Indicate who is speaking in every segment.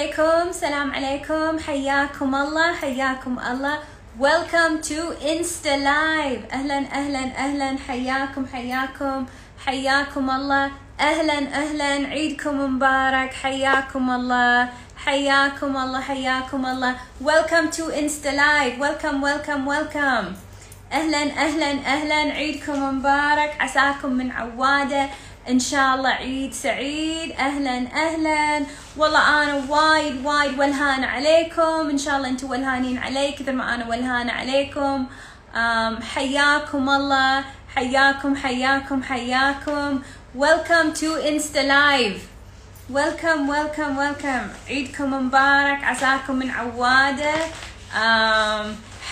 Speaker 1: عليكم. سلام عليكم. حياكم الله. حياكم الله. Welcome to Insta Live. أهلا أهلا أهلا. حياكم حياكم. حياكم الله. أهلا أهلا. عيدكم مبارك. حياكم الله. حياكم الله حياكم الله. Welcome to Insta Live. Welcome welcome welcome. أهلا أهلا أهلا. عيدكم مبارك. عساكم من عوادة. إن شاء الله عيد سعيد. أهلا أهلا. والله أنا وايد وايد ولهانه عليكم. إن شاء الله أنتم ولهانين علي كثر ما أنا ولهانه عليكم حياكم الله. حياكم حياكم حياكم. Welcome to insta live. Welcome welcome welcome. عيدكم مبارك. عساكم من عوادة.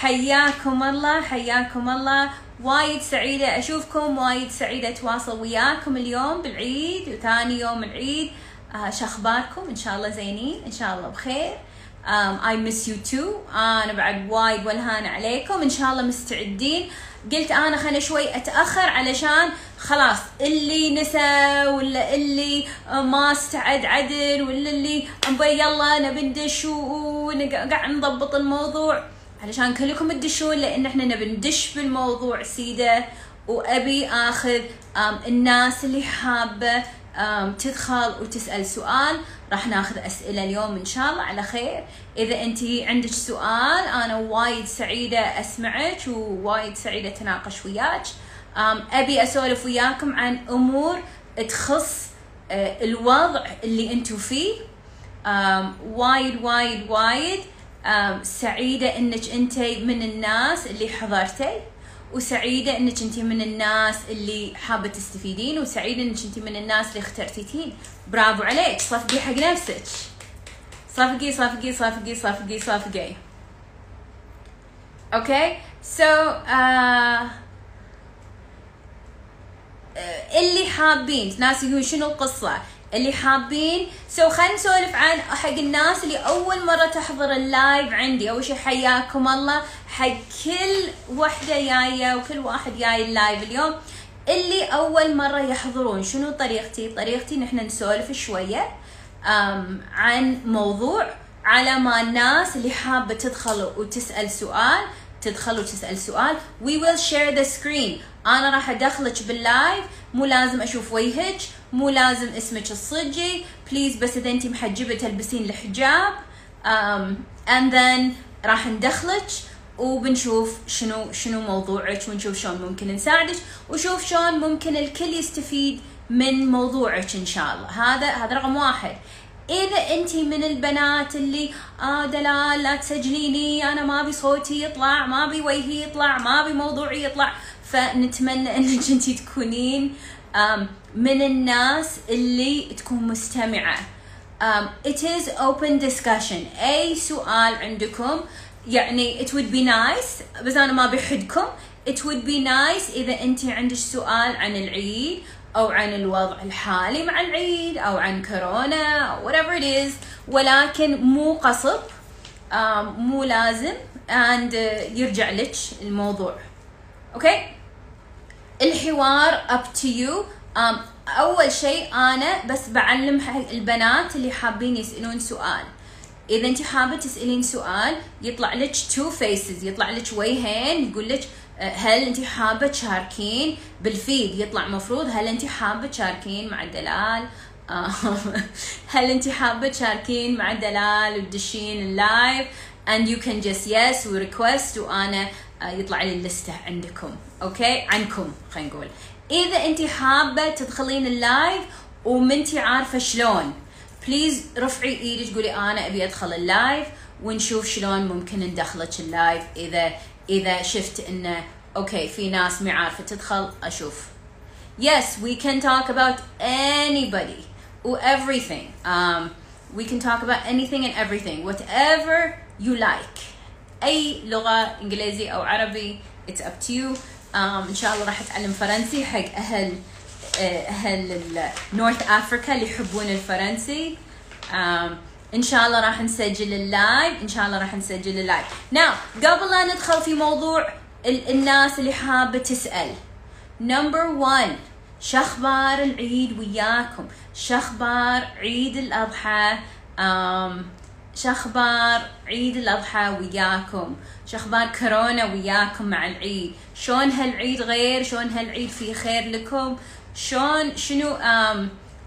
Speaker 1: حياكم الله حياكم الله. وايد سعيدة. أشوفكم وايد سعيدة أتواصل وياكم اليوم بالعيد وثاني يوم العيد. آه شخباركم إن شاء الله زينين إن شاء الله بخير. I miss you too. أنا بعد وايد ولهانة عليكم. إن شاء الله مستعدين. قلت أنا خليني شوي أتأخر علشان خلاص اللي نسى ولا اللي ما استعد عدل ولا اللي يلا نبي ندش وقاعد نضبط الموضوع. علشان كلكم تدشون لأن إحنا نبي ندش بالموضوع سيدة. وأبي آخذ الناس اللي حابة تدخل وتسأل سؤال. راح ناخذ أسئلة اليوم إن شاء الله على خير. إذا أنت عندك سؤال أنا وايد سعيدة أسمعك ووايد سعيدة أتناقش وياك. أبي أسولف وياكم عن أمور تخص الوضع اللي أنتم فيه. وايد وايد وايد. سعيدة إنك أنت من الناس اللي حضرتي وسعيدة إنك أنت من الناس اللي حابة تستفيدين وسعيدة إنك أنت من الناس اللي اخترتي تيين. برافو عليك صفقي حق نفسك. صفقي صفقي صفقي صفقي صفقي okay so اللي حابين ناس يقولون شنو القصة. اللي حابين. so خلينا نسولف عن حق الناس اللي أول مرة تحضر ال live عندي. أول شيء حياكم الله. حق كل وحدة جاية وكل واحد جاي ال live اليوم. اللي أول مرة يحضرون. شنو طريقتي؟ طريقتي نحن نسولف شوية عن موضوع على ما الناس اللي حابة تدخل وتسأل سؤال تدخل وتسأل سؤال. We will share the screen. أنا راح أدخلك بال live. مو لازم أشوف وجهك. مو لازم اسمك الصجي. بليز بس إذا انت محجبة تلبسين الحجاب. Um, and then راح ندخلك وبنشوف شنو شنو موضوعك ونشوف شلون ممكن نساعدك وشوف شلون ممكن الكل يستفيد من موضوعك إن شاء الله. هذا هذا رقم واحد. إذا انت من البنات اللي آه دلال لا تسجليني أنا ما أبي صوتي يطلع ما أبي وجهي يطلع ما أبي موضوعي يطلع. فنتمنى إنك انت تكونين um, من الناس اللي تكون مستمعة. Um, it is open discussion. أي سؤال عندكم يعني it would be nice بس أنا ما بحدكم. It would be nice إذا أنت عندك سؤال عن العيد أو عن الوضع الحالي مع العيد أو عن كورونا أو whatever it is. ولكن مو قصب um, مو لازم and uh, يرجع لك الموضوع. okay okay? الحوار up to you. أول شيء أنا بس بعلم البنات اللي حابين يسألون سؤال. إذا انت حابة تسألين سؤال يطلع لك two faces يطلع لك وجهين يقول لك هل انت حابة تشاركين بال feed؟ يطلع مفروض هل انت حابة تشاركين مع دلال هل انت حابة تشاركين مع دلال وتدشين ال live and you can just yes و request وأنا يطلع لي ال list عندكم. okay عنكم خلينا نقول. إذا انت حابة تدخلين ال live ومنتي عارفة شلون please رفعي إيدك قولي أنا أبي أدخل ال live ونشوف شلون ممكن ندخلك ال live. إذا إذا شفت انه okay في ناس ما عارفة تدخل أشوف. Yes we can talk about anybody or everything. Um, we can talk about anything and everything. Whatever you like. أي لغة إنجليزي أو عربي it's up to you. إن شاء الله راح أتعلم فرنسي حق أهل أهل North Africa اللي يحبون الفرنسي. إن شاء الله راح نسجل ال live إن شاء الله راح نسجل ال live. now قبل لا ندخل في موضوع الناس اللي حابة تسأل. number 1 شخبار العيد وياكم. شخبار عيد الأضحى. شخبار عيد الأضحى وياكم. شخبار كورونا وياكم مع العيد. شلون هالعيد غير؟ شلون هالعيد في خير لكم؟ شلون شنو um,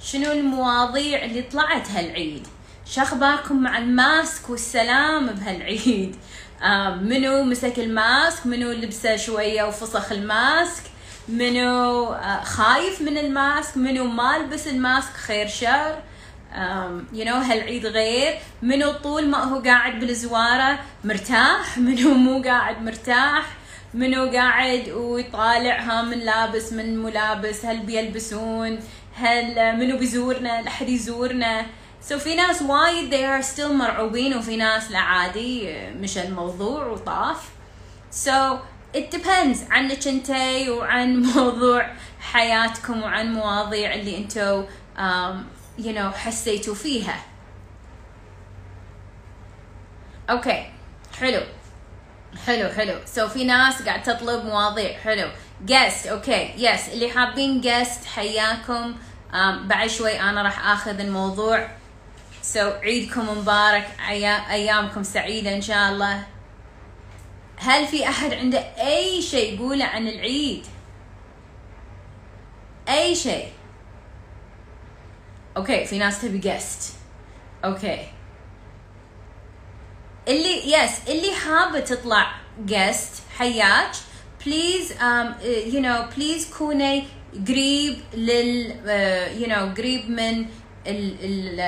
Speaker 1: شنو المواضيع اللي طلعت هالعيد؟ شخباركم مع الماسك والسلام بهالعيد. منو مسك الماسك؟ منو لبسه شوية وفسخ الماسك؟ منو آه، خايف من ال mask؟ منو ما لبس ال mask؟ خير شر. you know هالعيد غير. منو طول ما هو قاعد بالزوارة مرتاح. منو مو قاعد مرتاح. منو قاعد ويطالع ها من لابس من ملابس هل بيلبسون؟ هل منو بيزورنا؟ لحد يزورنا. so so في ناس وايد they are still مرعوبين وفي ناس لا عادي مش الموضوع وطاف. So it depends عنك انتي وعن موضوع حياتكم وعن مواضيع اللي انتو um, you know حسيتوا فيها. okay حلو. حلو حلو. so so في ناس قاعد تطلب مواضيع. حلو. Guest. okay yes اللي حابين guest حياكم. Um, بعد شوي أنا راح آخذ الموضوع. so so, عيدكم مبارك. أيامكم سعيدة إن شاء الله. هل في أحد عنده أي شيء يقوله عن العيد؟ أي شيء. okay في ناس تبي just okay اللي yes اللي حابة تطلع just حياك please you know please كوني قريب لل you uh, know قريب من ال ال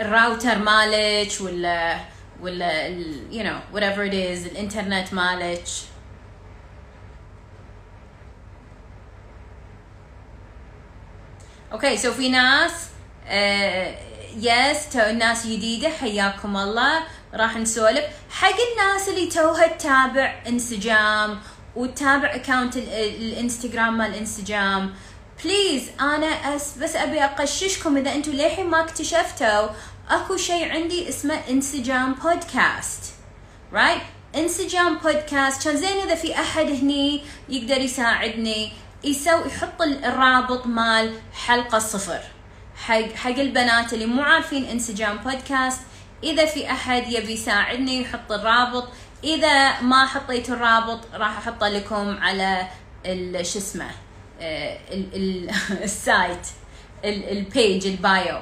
Speaker 1: الراوتر مالك ولا ولا you know whatever it is الإنترنت مالك. okay so في ناس yes two ناس جديدة حياكم الله. راح نسولف. حق الناس اللي توها تتابع انسجام وتتابع account الإنستغرام مال انسجام please أنا أس بس أبي أقششكم إذا أنتم للحين ما اكتشفتوا أكو شيء عندي اسمه انسجام بودكاست right? right? انسجام بودكاست كان زين إذا في أحد هني يقدر يساعدني يسوي يحط الرابط مال حلقة صفر. حق حق البنات اللي مو عارفين انسجام بودكاست إذا في أحد يبي يساعدني يحط الرابط. إذا ما حطيت الرابط راح أحطه لكم على شو اسمه آه، ال site ال page ال bio.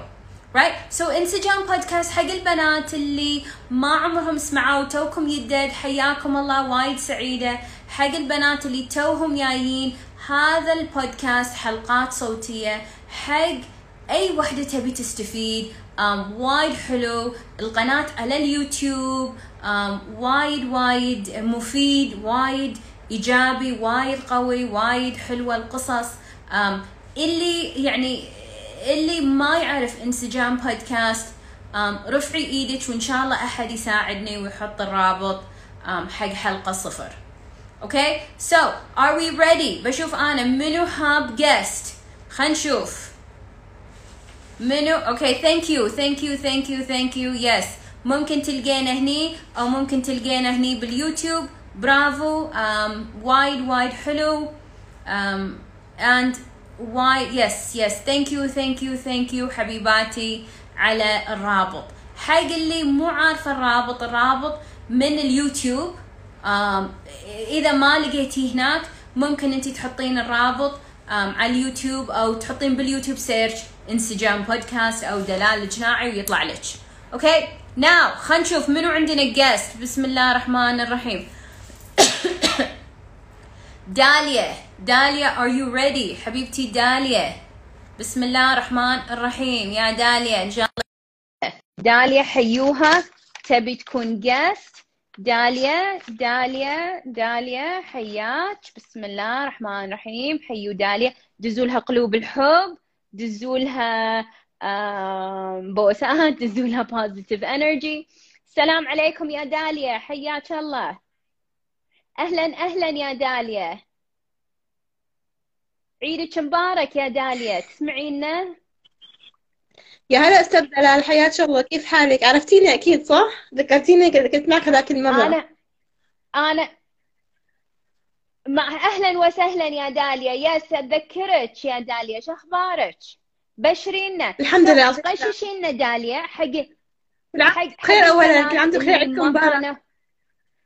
Speaker 1: right so انسجام بودكاست حق البنات اللي ما عمرهم سمعوا توكم يدد حياكم الله وايد سعيدة. حق البنات اللي توهم جايين هذا البودكاست حلقات صوتية. حق أي وحدة تبي تستفيد وايد حلو. القناة على اليوتيوب وايد وايد مفيد وايد إيجابي وايد قوي وايد حلوة القصص. اللي يعني اللي ما يعرف انسجام بودكاست رفعي إيدك وإن شاء الله أحد يساعدني ويحط الرابط حق حلقة صفر. okay so are we ready بشوف أنا منو have guest خلينا نشوف. منو؟ okay thank you thank you thank you thank you yes ممكن تلقينا هني أو ممكن تلقينا هني باليوتيوب. برافو um, وايد وايد حلو um, and why yes yes. Thank you thank you thank you حبيباتي على الرابط. حق اللي مو عارفه الرابط الرابط من اليوتيوب. Um, إذا ما لقيتيه هناك ممكن انت تحطين الرابط um, على اليوتيوب أو تحطين باليوتيوب search انسجام بودكاست أو دلال جناعي ويطلع لك. okay now خلينا نشوف منو عندنا guest بسم الله الرحمن الرحيم. داليا. داليا are you ready? حبيبتي داليا. بسم الله الرحمن الرحيم. يا داليا إن شاء الله. داليا حيوها. تبي تكون guest داليا داليا داليا حياك. بسم الله الرحمن الرحيم. حيو داليا. دزوا لها قلوب الحب. دزوا لها بوسات دزوا لها positive energy السلام عليكم يا داليا حياك الله. أهلا أهلا يا داليا. عيدك مبارك يا داليا تسمعينا
Speaker 2: يا هلا أستاذ دلال حياك الله. كيف حالك؟ عرفتيني أكيد صح؟ ذكرتيني كنت معك هذاك المرة.
Speaker 1: أنا أنا مع أهلا وسهلا يا داليا. yes اتذكرك يا داليا. شو أخبارك؟ بشرينا
Speaker 2: الحمد لله
Speaker 1: غششينا داليا. حق
Speaker 2: بالعكس خير اولا. كل عام بخير عندكم مبارك.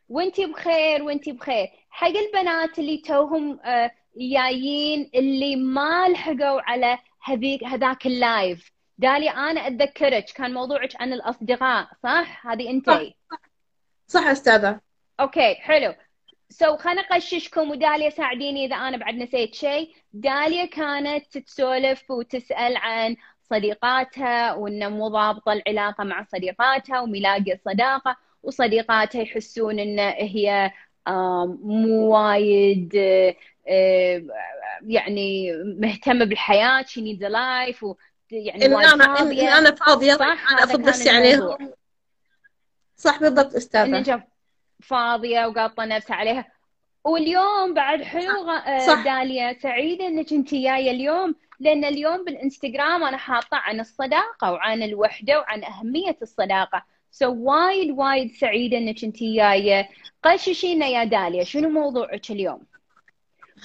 Speaker 1: وانتي بخير وانتي بخير. حق البنات اللي توهم آه، جايين اللي ما لحقوا على هذيك هذاك ال live. داليا أنا أتذكرك. كان موضوعك عن الأصدقاء صح؟ هذه انتي
Speaker 2: صح, صح أستاذة.
Speaker 1: okay حلو. so so, خلنا أقششكم وداليا ساعديني إذا أنا بعد نسيت شيء. داليا كانت تسولف وتسأل عن صديقاتها وان مو ضابطه العلاقة مع صديقاتها وملاقي الصداقه وصديقاتها يحسون إن هي مو وايد يعني مهتمة بالحياة she needs life
Speaker 2: يعني إن أنا فاضية. إن أنا فاضية صح؟ أنا أفضل نفسي عليهم صح بالضبط أستاذة.
Speaker 1: فاضية وقاطة نفسها عليها. واليوم بعد حلو صح. داليا سعيدة إنك أنت جاية اليوم لأن اليوم بالإنستغرام أنا حاطة عن الصداقة وعن الوحدة وعن أهمية الصداقة. so so وايد وايد سعيدة إنك أنت جاية. قششينا يا داليا شنو موضوعك اليوم؟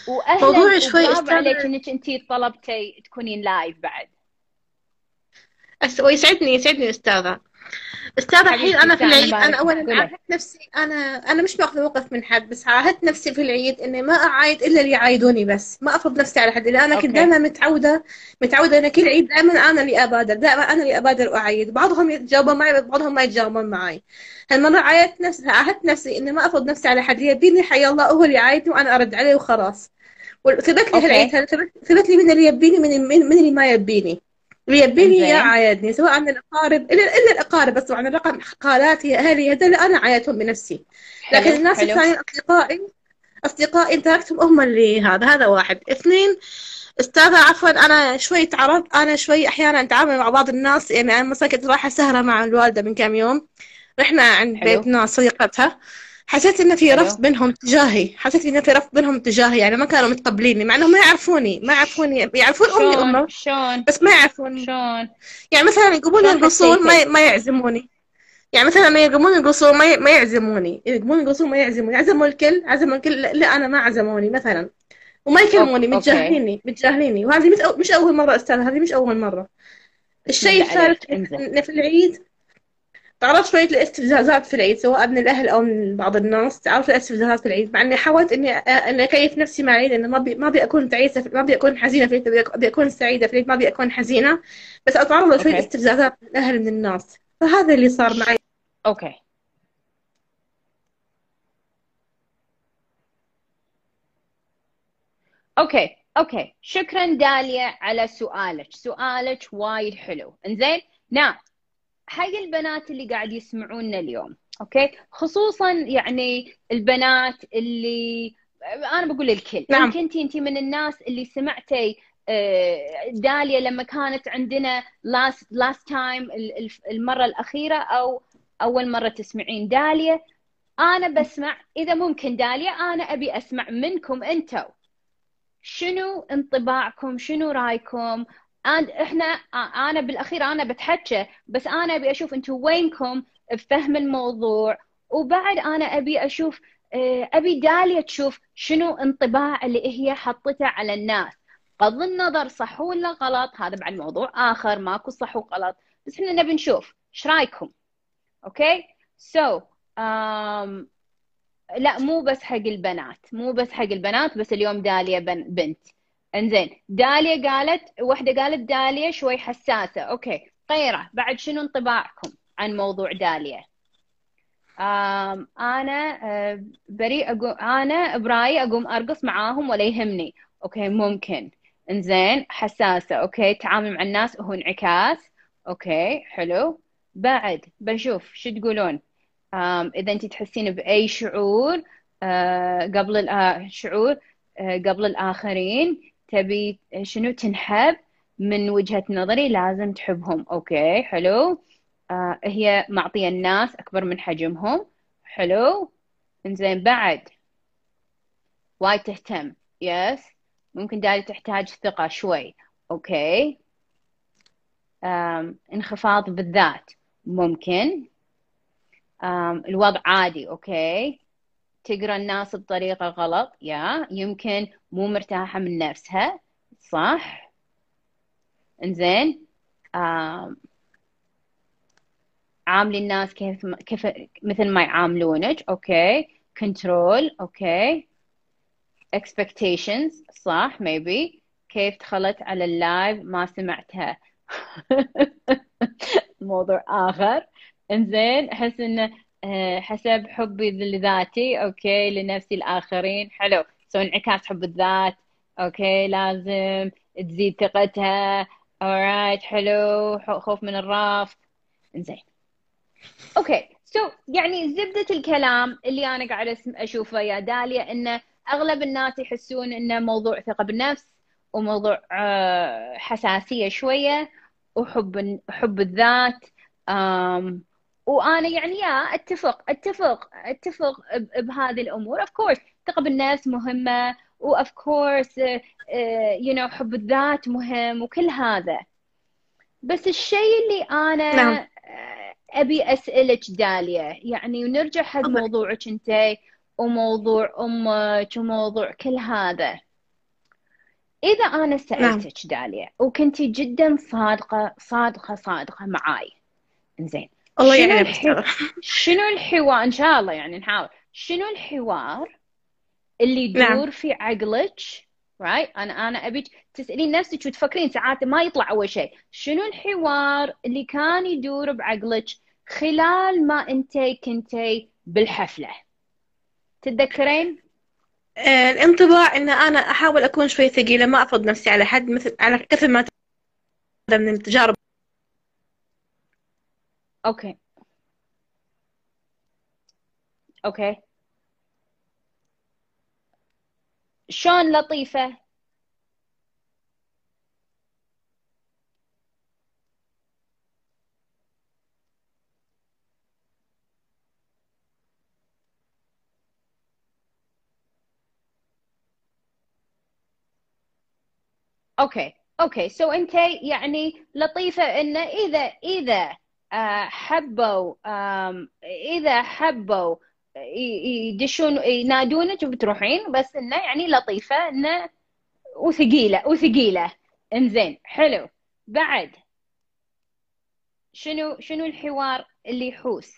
Speaker 1: واهلا موضوع شوي عليك إنك أنت طلبتي تكونين live بعد.
Speaker 2: ويسعدني يسعدني أستاذة. استاذه الحين أنا في العيد أنا اولا عاهدت نفسي أنا أنا مش بأخذ موقف من حد بس عاهدت نفسي في العيد إني ما أعايد إلا اللي يعايدوني بس. ما أفرض نفسي على حد لأن أنا كنت دائما متعودة متعودة ان كل عيد دائما أنا اللي أبادر دائما أنا اللي أبادر واعيد بعضهم يتجاوبون معي بعضهم ما يتجاوبون معي. هالمرة عايدت نفسي عاهدت نفسي إني ما أفرض نفسي على حد يبيني حي الله هو اللي يعايدني وأنا أرد عليه وخلاص. وثبت لي هالعيد ثبت لي من اللي يبيني من, من اللي ما يبيني. ويبيني يا عايدني سواء عن الأقارب الا إلا الأقارب بس طبعا الرقم خالاتي أهلي هذول أنا عايدتهم بنفسي. لكن الناس الثانيين أصدقائي أصدقائي تركتهم هم اللي هذا هذا واحد. اثنين أستاذة عفوا أنا شوي تعرضت أنا شوي أحيانا أتعامل مع بعض الناس يعني أنا مثلا كنت رايحة سهرة مع الوالدة من كم يوم. رحنا عند بيت ناس صديقتها. حسيت ان في رفض بينهم تجاهي. حسيت ان في رفض بينهم تجاهي. يعني ما كانوا متقبليني مع إنهم ما يعرفوني ما يعرفوني. يعرفون أمي أمه
Speaker 1: شلون؟
Speaker 2: بس ما يعرفوني
Speaker 1: شلون؟
Speaker 2: يعني مثلا يقومون القصور ما ما يعزموني. يعني مثلا لما يقومون القصور ما ما يعزموني يقومون القصور ما يعزموني. عزموا الكل عزموا الكل. لا أنا ما عزموني مثلا. وما يكلموني متجاهليني متجاهليني. وهذه مش أول مرة أستاذ هذه مش أول مرة. الشيء الثالث في العيد تعرضت شوية لاستفزازات في العيد سواء من الأهل أو من بعض الناس تعرضت لاستفزازات في العيد مع إني حاولت إني إني أكيف نفسي مع العيد إنه ما بي ما أبي أكون تعيسة ما أبي أكون حزينة في العيد أبي أكون سعيدة في العيد ما أبي أكون حزينة بس أتعرض لشوية استفزازات من الأهل من الناس. فهذا اللي صار معي.
Speaker 1: أوكي. أوكي أوكي. شكرا داليا على سؤالك. سؤالك وايد حلو. إنزين نعم حق البنات اللي قاعد يسمعونا اليوم okay؟ خصوصا يعني البنات اللي أنا بقول الكل. نعم. يمكن انت انت من الناس اللي سمعتي آه، داليا لما كانت عندنا last last time المرة الأخيرة أو أول مرة تسمعين داليا أنا بسمع إذا ممكن داليا أنا أبي أسمع منكم أنتم شنو انطباعكم؟ شنو رأيكم؟ إحنا أنا بالأخير أنا بتحكى بس أنا أبي أشوف أنتم وينكم بفهم الموضوع وبعد أنا أبي أشوف أبي داليا تشوف شنو انطباع اللي هي حطته على الناس. بغض النظر صح ولا غلط هذا بعد موضوع آخر ماكو صح وغلط بس إحنا نبي نشوف إيش رأيكم؟ okay؟ so so, um, لا مو بس حق البنات مو بس حق البنات بس اليوم داليا بنت. انزين. داليا قالت واحدة قالت داليا شوي حساسة. okay. قيره بعد شنو انطباعكم عن موضوع داليا؟ أنا آه، بريء أقوم أنا برايي أقوم أرقص معاهم ولا يهمني. okay ممكن. انزين حساسة. okay تعامل مع الناس هو انعكاس. okay حلو. بعد بشوف شو تقولون. إذا انت تحسين بأي شعور آه قبل الشعور آه قبل الآخرين تبي شنو تنحب من وجهة نظري لازم تحبهم. okay حلو. آه هي معطية الناس أكبر من حجمهم. حلو. إنزين بعد. وايد تهتم. yes ممكن داليا تحتاج ثقة شوي. okay. آم انخفاض بالذات. ممكن. آم الوضع عادي. okay. تقرأ الناس بطريقة غلط يا يمكن مو مرتاحة من نفسها. صح؟ إنزين. عاملي الناس كيف كيف مثل ما يعاملونك. okay. control. okay. Expectations. صح؟ Maybe. كيف دخلت على ال live ما سمعتها. موضوع آخر. إنزين. أحس إنه آه، حسب حبي لذاتي okay لنفسي الآخرين. حلو. so انعكاس حب الذات. okay لازم تزيد ثقتها. Alright حلو. خوف من الرفض. إنزين. okay. so يعني زبدة الكلام اللي أنا قاعدة أشوفه يا داليا إنه أغلب الناس يحسون إنه موضوع ثقة بالنفس وموضوع آه، حساسية شوية وحب حب الذات. وأنا يعني يا أتفق أتفق أتفق بهذه الأمور of course ثقه بالنفس مهمة و of course you know حب الذات مهم وكل هذا بس الشيء اللي أنا نعم. آه، أبي أسألك داليا يعني ونرجع حق موضوعك انت وموضوع أمك وموضوع كل هذا إذا أنا نعم. سألتك نعم. داليا وكنتي جدا صادقة صادقة صادقة معاي زين
Speaker 2: الله يعلم الحو...
Speaker 1: شنو الحوار؟ إن شاء الله يعني نحاول. شنو الحوار اللي يدور نعم. في عقلك؟ رايت right? أنا أنا ابيك تسألين نفسك وتفكرين ساعات ما يطلع أول شيء. شنو الحوار اللي كان يدور بعقلك خلال ما أنت كنتي بالحفلة؟ تتذكرين؟
Speaker 2: آه، الانطباع إن أنا أحاول أكون شوي ثقيلة ما أفرض نفسي على حد مثل على كثر ما من التجارب
Speaker 1: أوكي أوكي شلون لطيفة؟ okay okay so انت يعني لطيفة إنه إذا إذا حبوا إذا حبوا يدشون ينادونك وبتروحين بس إنه يعني لطيفة إنه وثقيلة وثقيلة. إنزين حلو. بعد شنو شنو الحوار اللي يحوس؟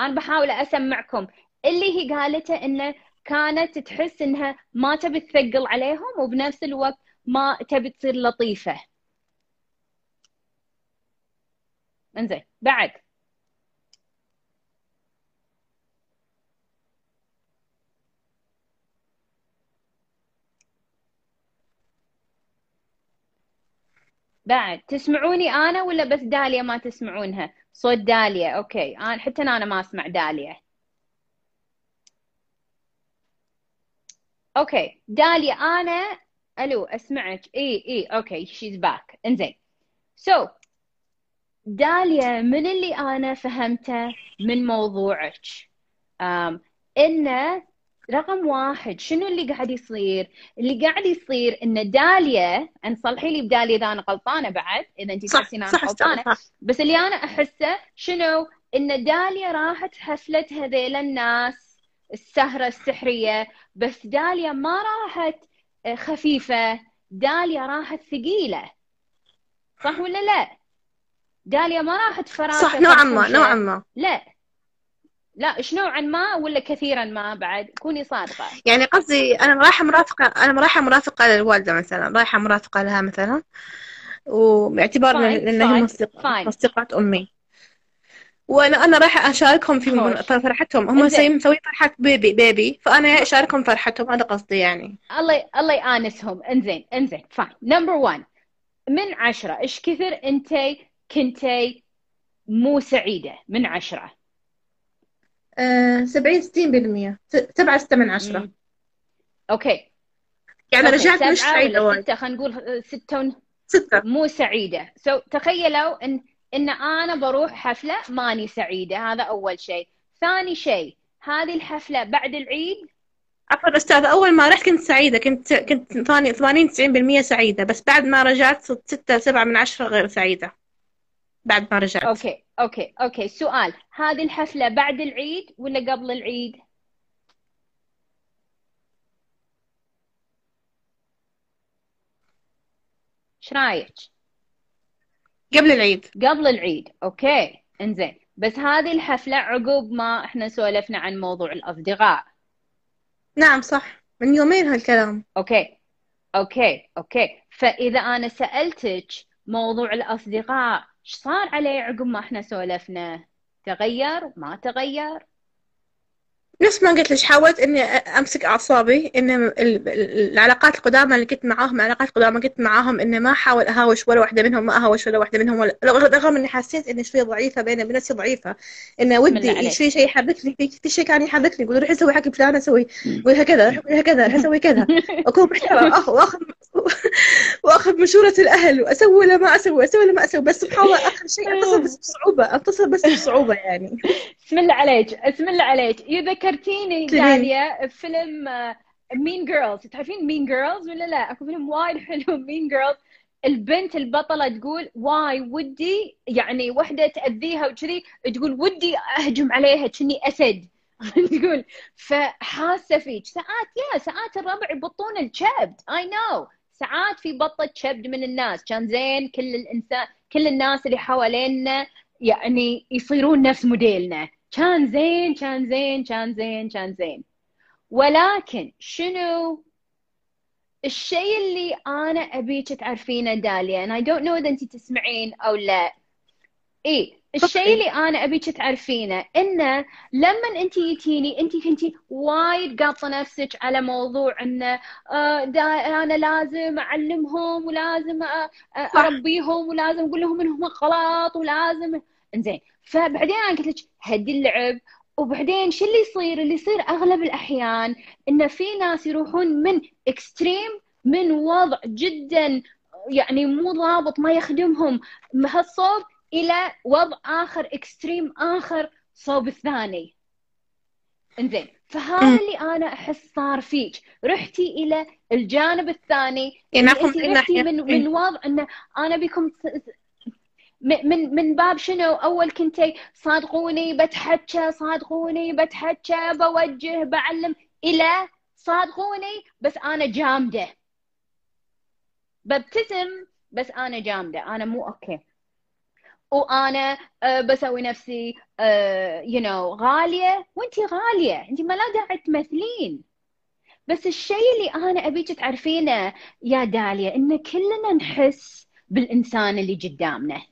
Speaker 1: أنا بحاول أسمعكم. اللي هي قالته إنه كانت تحس إنها ما تبي تثقل عليهم وبنفس الوقت ما تبي تصير لطيفة. انزين بعد. بعد تسمعوني أنا ولا بس داليا ما تسمعونها؟ صوت داليا أوكي. أنا حتى أنا ما أسمع داليا. okay. داليا أنا hello أسمعك. إي إي okay. she's back انزين. so so, داليا من اللي أنا فهمته من موضوعك um, انه رقم واحد شنو اللي قاعد يصير؟ اللي قاعد يصير إن داليا أن صلحي لي بداليا إذا أنا غلطانة بعد إذا انت تحسين أنا غلطانة بس اللي أنا أحسه شنو؟ إن داليا راحت حفله هذيل الناس السهرة السحرية بس داليا ما راحت خفيفة داليا راحت ثقيلة صح ولا لا؟ داليا ما راحت فراشة
Speaker 2: صح نوعا ما نوعا ما.
Speaker 1: لا. لا إيش نوعا ما ولا كثيرا ما بعد؟ كوني صادقة.
Speaker 2: يعني قصدي أنا رايحة مرافقة أنا رايحة مرافقة للوالدة مثلا رايحة مرافقة لها مثلا. وباعتبار إنها مصدقات أمي. وأنا أنا رايحة أشاركهم في فرحتهم. هم مسويين فرحة baby baby فأنا أشاركهم فرحتهم هذا قصدي يعني.
Speaker 1: الله الله يآنسهم. إنزين إنزين fine number 1 من عشرة إيش كثر أنت كنتي مو سعيدة من عشرة؟
Speaker 2: أه 70 60% 7 6 من عشرة.
Speaker 1: okay.
Speaker 2: يعني okay. رجعت مش سعيدة
Speaker 1: وايد. خلينا نقول ستة. ستة. مو سعيدة. so so, تخيلوا إن إن أنا بروح حفلة ماني سعيدة. هذا أول شيء. ثاني شيء هذه الحفلة بعد العيد؟
Speaker 2: عفوا أستاذ أول ما رحت كنت سعيدة. كنت كنت 80 90% سعيدة. بس بعد ما رجعت صرت 6 7 من 10 غير سعيدة. بعد ما رجعت.
Speaker 1: أوكي أوكي أوكي. سؤال هذه الحفلة بعد العيد ولا قبل العيد؟ إيش رأيك؟
Speaker 2: قبل العيد.
Speaker 1: قبل العيد. okay إنزين. بس هذه الحفلة عقب ما إحنا سولفنا عن موضوع الأصدقاء.
Speaker 2: نعم صح. من يومين هالكلام.
Speaker 1: okay okay okay. فإذا أنا سألتك موضوع الأصدقاء إيش صار عليه عقب ما إحنا سولفنا؟ تغير؟ ما تغير.
Speaker 2: نفس ما قلت لك حاولت إني أمسك أعصابي إن العلاقات القدامى اللي كنت معاهم العلاقات القدامى كنت معاهم إني ما احاول أهاوش ولا واحدة منهم ما أهاوش ولا واحدة منهم ولا رغم إني حسيت إني شوي ضعيفة بيني وبين نفسي ضعيفة إنه ودي في شيء يحركني في شيء كان يحركني يقول روح أسوي حق فلان أسوي قولها كذا روح كذا روح أسوي كذا. أكون محترم وأخذ وأخذ مشورة الأهل وأسوي ولا ما أسوي أسوي ولا ما أسوي بس سبحان الله آخر شيء أتصل بس بصعوبة أتصل بس بصعوبة يعني.
Speaker 1: بسم الله عليك بسم الله عليك. ذكرتيني داليا فيلم Mean Girls تعرفين Mean Girls ولا لا؟ أكو فيلم وايد حلو Mean Girls البنت البطلة تقول why ودي. يعني وحدة تأذيها وكذي تقول ودي أهجم عليها كني أسد. تقول فحاسة فيك. ساعات يا ساعات الربع يبطون الكبد. اي نو ساعات في بطة كبد من الناس. كان زين كل الإنسان كل الناس اللي حوالينا يعني يصيرون نفس موديلنا. كان زين كان زين كان زين كان زين. ولكن شنو؟ الشيء اللي أنا أبيك تعرفينه داليا and I don't know إذا انت تسمعين أو لا. اي الشيء اللي أنا أبيك تعرفينه إنه لما انت جيتيني انت كنتي وايد قاطة نفسك على موضوع إنه آه أنا لازم أعلمهم ولازم أربيهم ولازم أقول لهم إنهم غلط ولازم. إنزين فبعدين أنا قلت لك هدي اللعب وبعدين شو اللي يصير؟ اللي يصير أغلب الأحيان إن في ناس يروحون من اكستريم من وضع جدا يعني مو ضابط ما يخدمهم بهالصوب إلى وضع آخر اكستريم آخر صوب الثاني. إنزين فهذا اللي أنا أحس صار فيك رحتي إلى الجانب الثاني
Speaker 2: يعني
Speaker 1: انت رحتي من من وضع إنه أنا بكم من من باب شنو؟ أول كنتي صادقوني بتحكى صادقوني بتحكى بوجه بعلم. إلى صادقوني بس أنا جامدة. ببتسم بس أنا جامدة. أنا مو okay. وأنا آه، بسوي نفسي you آه، know غالية. وانت غالية. انت ما لا داعي تمثلين. بس الشيء اللي أنا أبيك تعرفينه يا داليا إن كلنا نحس بالإنسان اللي قدامنا.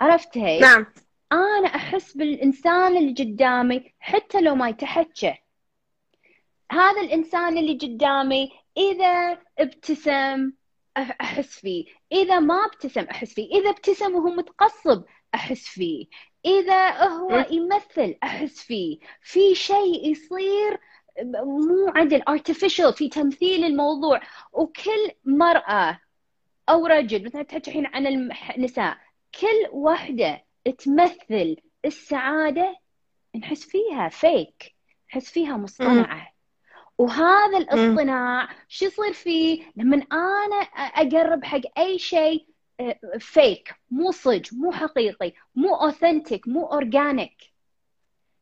Speaker 1: عرفت هي؟
Speaker 2: نعم.
Speaker 1: أنا أحس بالإنسان اللي قدامي حتى لو ما يتحكى هذا الإنسان اللي قدامي إذا ابتسم أحس فيه. إذا ما ابتسم أحس فيه. إذا ابتسم وهو متقصب أحس فيه. إذا هو يمثل أحس فيه. في شيء يصير مو عدل artificial في تمثيل الموضوع. وكل مرأة أو رجل مثلا تحكي الحين عن النساء كل وحدة تمثل السعادة نحس فيها فيك نحس فيها مصطنعة. وهذا الاصطناع شو يصير فيه؟ لما أنا أقرب حق أي شيء فيك مو صج مو حقيقي مو authentic مو organic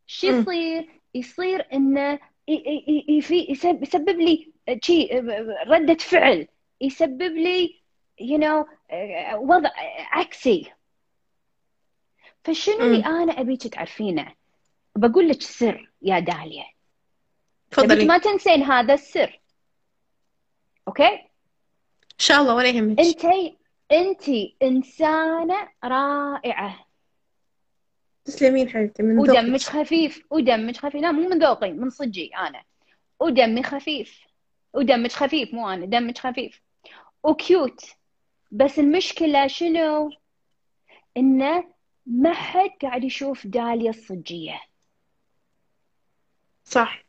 Speaker 1: شو يصير؟ يصير إنه يسبب لي شي ردة فعل. يسبب لي you know وضع عكسي. فشنو اللي أنا أبيك تعرفينه؟ بقول لك سر يا داليا. تفضلي. ما تنسين هذا السر. أوكي؟ إن
Speaker 2: شاء الله ولا يهمك.
Speaker 1: أنت أنت إنسانة رائعة.
Speaker 2: تسلمين حبيبتي من
Speaker 1: ودمك خفيف ودمك خفيف. لا مو من ذوقي من صجي أنا. ودمي خفيف. ودمك خفيف مو أنا دمك خفيف. وكيوت. بس المشكلة شنو؟ إنه ما حد قاعد يشوف داليا الصجية.
Speaker 2: صح.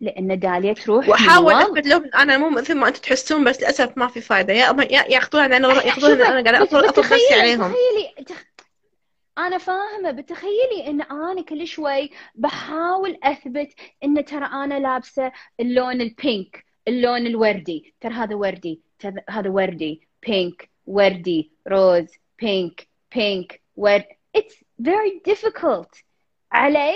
Speaker 1: لأن داليا تروح
Speaker 2: وأحاول اثبت لهم أنا مو مثل ما أنتم تحسون بس للأسف ما في فايدة. يا ياخذون أنا ياخذون أنا قاعد افرض نفسي عليهم.
Speaker 1: تخيلي تخ... أنا فاهمة بتخيلي إن أنا كل شوي بحاول أثبت إن ترى أنا لابسة اللون البينك اللون الوردي. ترى هذا وردي هذا وردي. بينك وردي. روز بينك بينك ورد. It's very difficult علي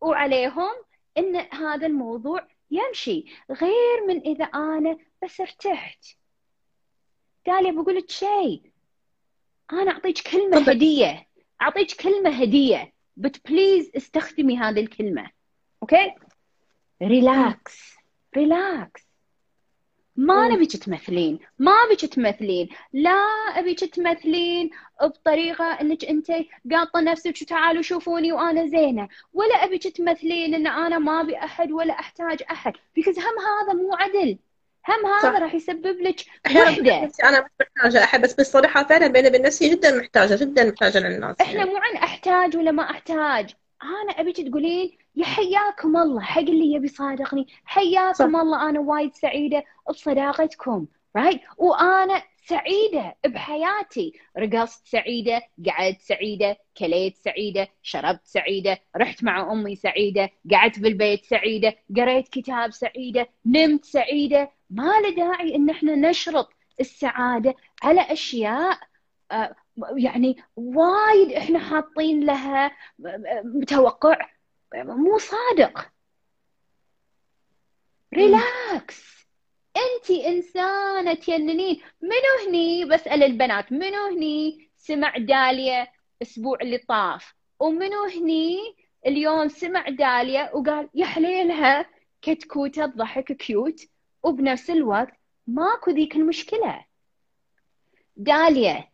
Speaker 1: وعليهم إن هذا الموضوع يمشي. غير من إذا أنا بس ارتحت. تالي بقول لك شيء. أنا أعطيك كلمة هدية. أعطيك كلمة هدية. but please استخدمي هذه الكلمة. okay relax relax ما نبيك تمثلين ما ابيك تمثلين لا ابيك تمثلين بطريقة إنك أنت قاطة نفسك وتعالوا شوفوني وأنا زينة. ولا ابيك تمثلين إن أنا ما أبي أحد ولا أحتاج أحد. because هم هذا مو عدل. هم هذا راح يسبب لك وحدة.
Speaker 2: أنا مش محتاجة أحد بس بالصراحة فعلا بيني وبين نفسي جدا محتاجة جدا محتاجة للناس.
Speaker 1: إحنا يعني. مو عن أحتاج ولا ما أحتاج. أنا ابيك تقولين يا حياكم الله حق اللي يبي صادقني حياكم صح. الله أنا وايد سعيدة بصداقتكم right right? وأنا سعيدة بحياتي رقصت سعيدة قعدت سعيدة كليت سعيدة شربت سعيدة رحت مع أمي سعيدة قعدت بالبيت سعيدة قريت كتاب سعيدة نمت سعيدة ما له داعي إن إحنا نشرط السعادة على أشياء آه، يعني وايد إحنا حاطين لها توقع مو صادق. ريلاكس انت إنسانة تجننين منو هني؟ بسأل البنات. منو هني؟ سمع داليا الأسبوع اللي طاف. ومنو هني؟ اليوم سمع داليا وقال يا حليلها. كتكوتة تضحك كيوت. وبنفس الوقت ماكو ذيك المشكلة. داليا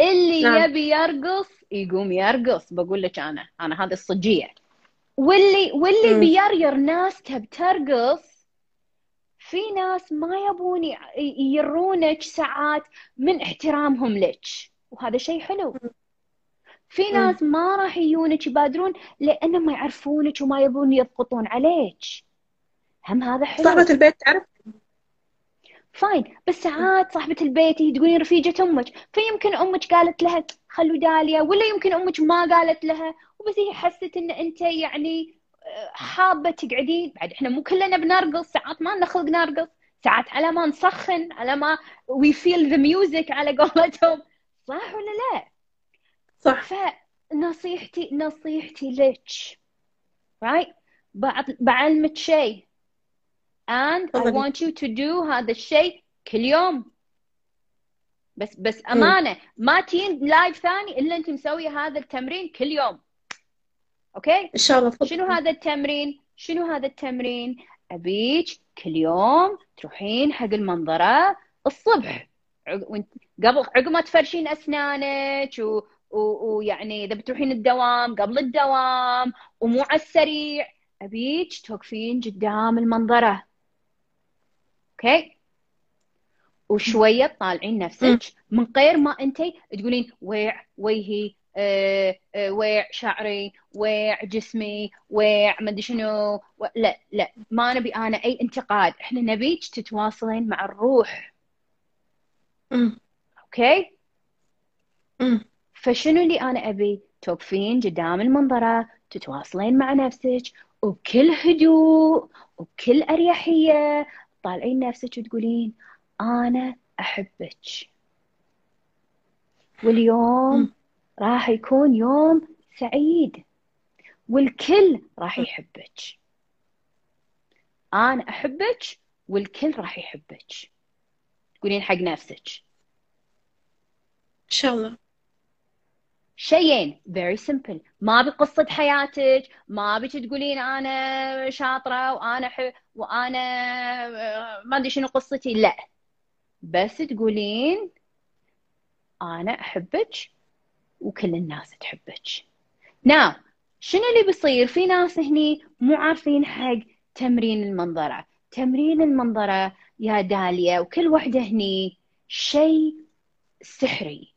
Speaker 1: اللي نعم. يبي يرقص يقوم يرقص. بقول لك أنا أنا هذه الصجية. واللي واللي م. بيرير ناس تب ترقص في ناس ما يبون يرونك ساعات من احترامهم لك وهذا شيء حلو. في ناس ما راح يجونك يبادرون لأن ما يعرفونك وما يبون يضغطون عليك. هم هذا حلو.
Speaker 2: صاحبة البيت تعرف؟
Speaker 1: fine بس ساعات صاحبة البيت تقولين رفيجة أمك. فيمكن أمك قالت لها خلوا داليا ولا يمكن أمك ما قالت لها وبس هي حست إن أنت يعني آه، حابة تقعدين بعد إحنا مو كلنا بنرقص ساعات ما نخلق نرقص ساعات على ما نسخن على ما we feel the music على قولتهم. صح ولا لا؟
Speaker 2: صح.
Speaker 1: فنصيحتي نصيحتي لك. right بعلمك شيء. And I want you to do هذا الشيء كل يوم. بس بس أمانة ما تين live ثاني إلا أنت مسوية هذا التمرين كل يوم. okay؟
Speaker 2: إن شاء الله.
Speaker 1: شنو هذا التمرين؟ شنو هذا التمرين؟ ابيك كل يوم تروحين حق المنظرة الصبح. قبل عقب ما تفرشين أسنانك و... ويعني إذا بتروحين الدوام قبل الدوام ومو على السريع ابيك توقفين قدام المنظرة. أوكي؟ وشوية تطالعين نفسك من غير ما انت تقولين ويع آه ويع شعري ويع جسمي ويع ما أدري شنو. لا لا ما نبي أنا أي انتقاد. إحنا نبيك تتواصلين مع الروح.
Speaker 2: م.
Speaker 1: أوكي؟
Speaker 2: م.
Speaker 1: فشنو اللي أنا أبي؟ توقفين قدام المنظرة تتواصلين مع نفسك وبكل هدوء وبكل أريحية. تطالعين نفسك وتقولين أنا أحبك. واليوم راح يكون يوم سعيد. والكل راح يحبك. أنا أحبك والكل راح يحبك. تقولين حق نفسك.
Speaker 2: إن شاء الله.
Speaker 1: شيئين. Very simple. ما بقصة حياتك. ما بك تقولين أنا شاطرة وأنا ح... وأنا آه، ما أدري شنو قصتي. لا. بس تقولين أنا أحبك وكل الناس تحبك. ناو شنو اللي بيصير؟ في ناس هني مو عارفين حق تمرين المنظرة. تمرين المنظرة يا داليا وكل وحدة هني شيء سحري.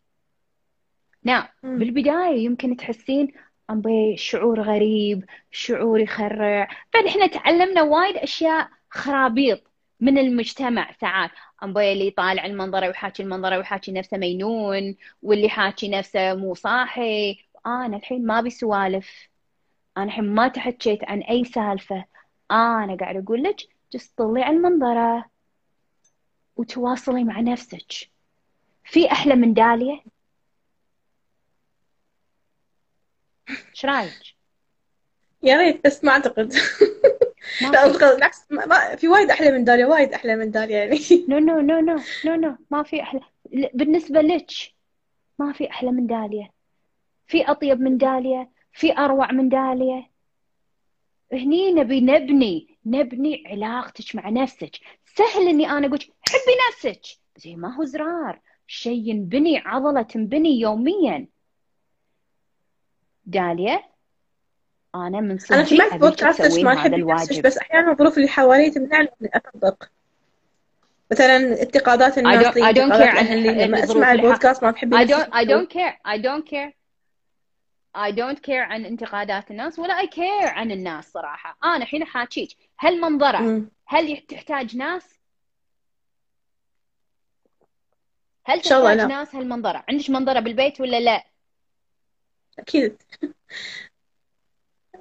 Speaker 1: نعم بالبداية يمكن تحسين أمبي شعور غريب شعور يخرع. بعد إحنا تعلمنا وايد أشياء خرابيط. من المجتمع ساعات أمبي اللي طالع المنظرة ويحاكي المنظرة ويحاكي نفسه مينون واللي حاكي نفسه مو صاحي. أنا الحين ما أبي سوالف. أنا الحين ما تحكيت عن أي سالفة. أنا قاعد أقول لك جست طلعي المنظرة وتواصلي مع نفسك. في أحلى من داليا؟ إيش رأيك؟
Speaker 2: يا ريت بس ما أعتقد. لا بالعكس ما في وايد أحلى من داليا وايد أحلى من داليا يعني.
Speaker 1: no no no no no no ما في أحلى. بالنسبة لك ما في أحلى من داليا في أطيب من داليا في أروع من داليا هني نبي نبني نبني علاقتك مع نفسك. سهل إني أنا أقول حبي نفسك. بس ما هو زرار. شيء ينبني عضلة تنبني يوميا. داليا أنا من
Speaker 2: صدقي أنا سمعت بودكاست ما هذا الواجب. بس أحيانا الظروف اللي حوالي تمنعني إني أطبق. مثلا انتقادات الناس I don't, I don't care عن لما أسمع البودكاست ما بحب
Speaker 1: I don't I don't care I don't care I don't care عن انتقادات الناس ولا I care عن الناس صراحة. أنا الحين حاكيك هل منظرة؟ هل تحتاج ناس؟ هل تحتاج ناس؟ هالمنظرة عندك منظرة بالبيت ولا لا؟
Speaker 2: أكيد.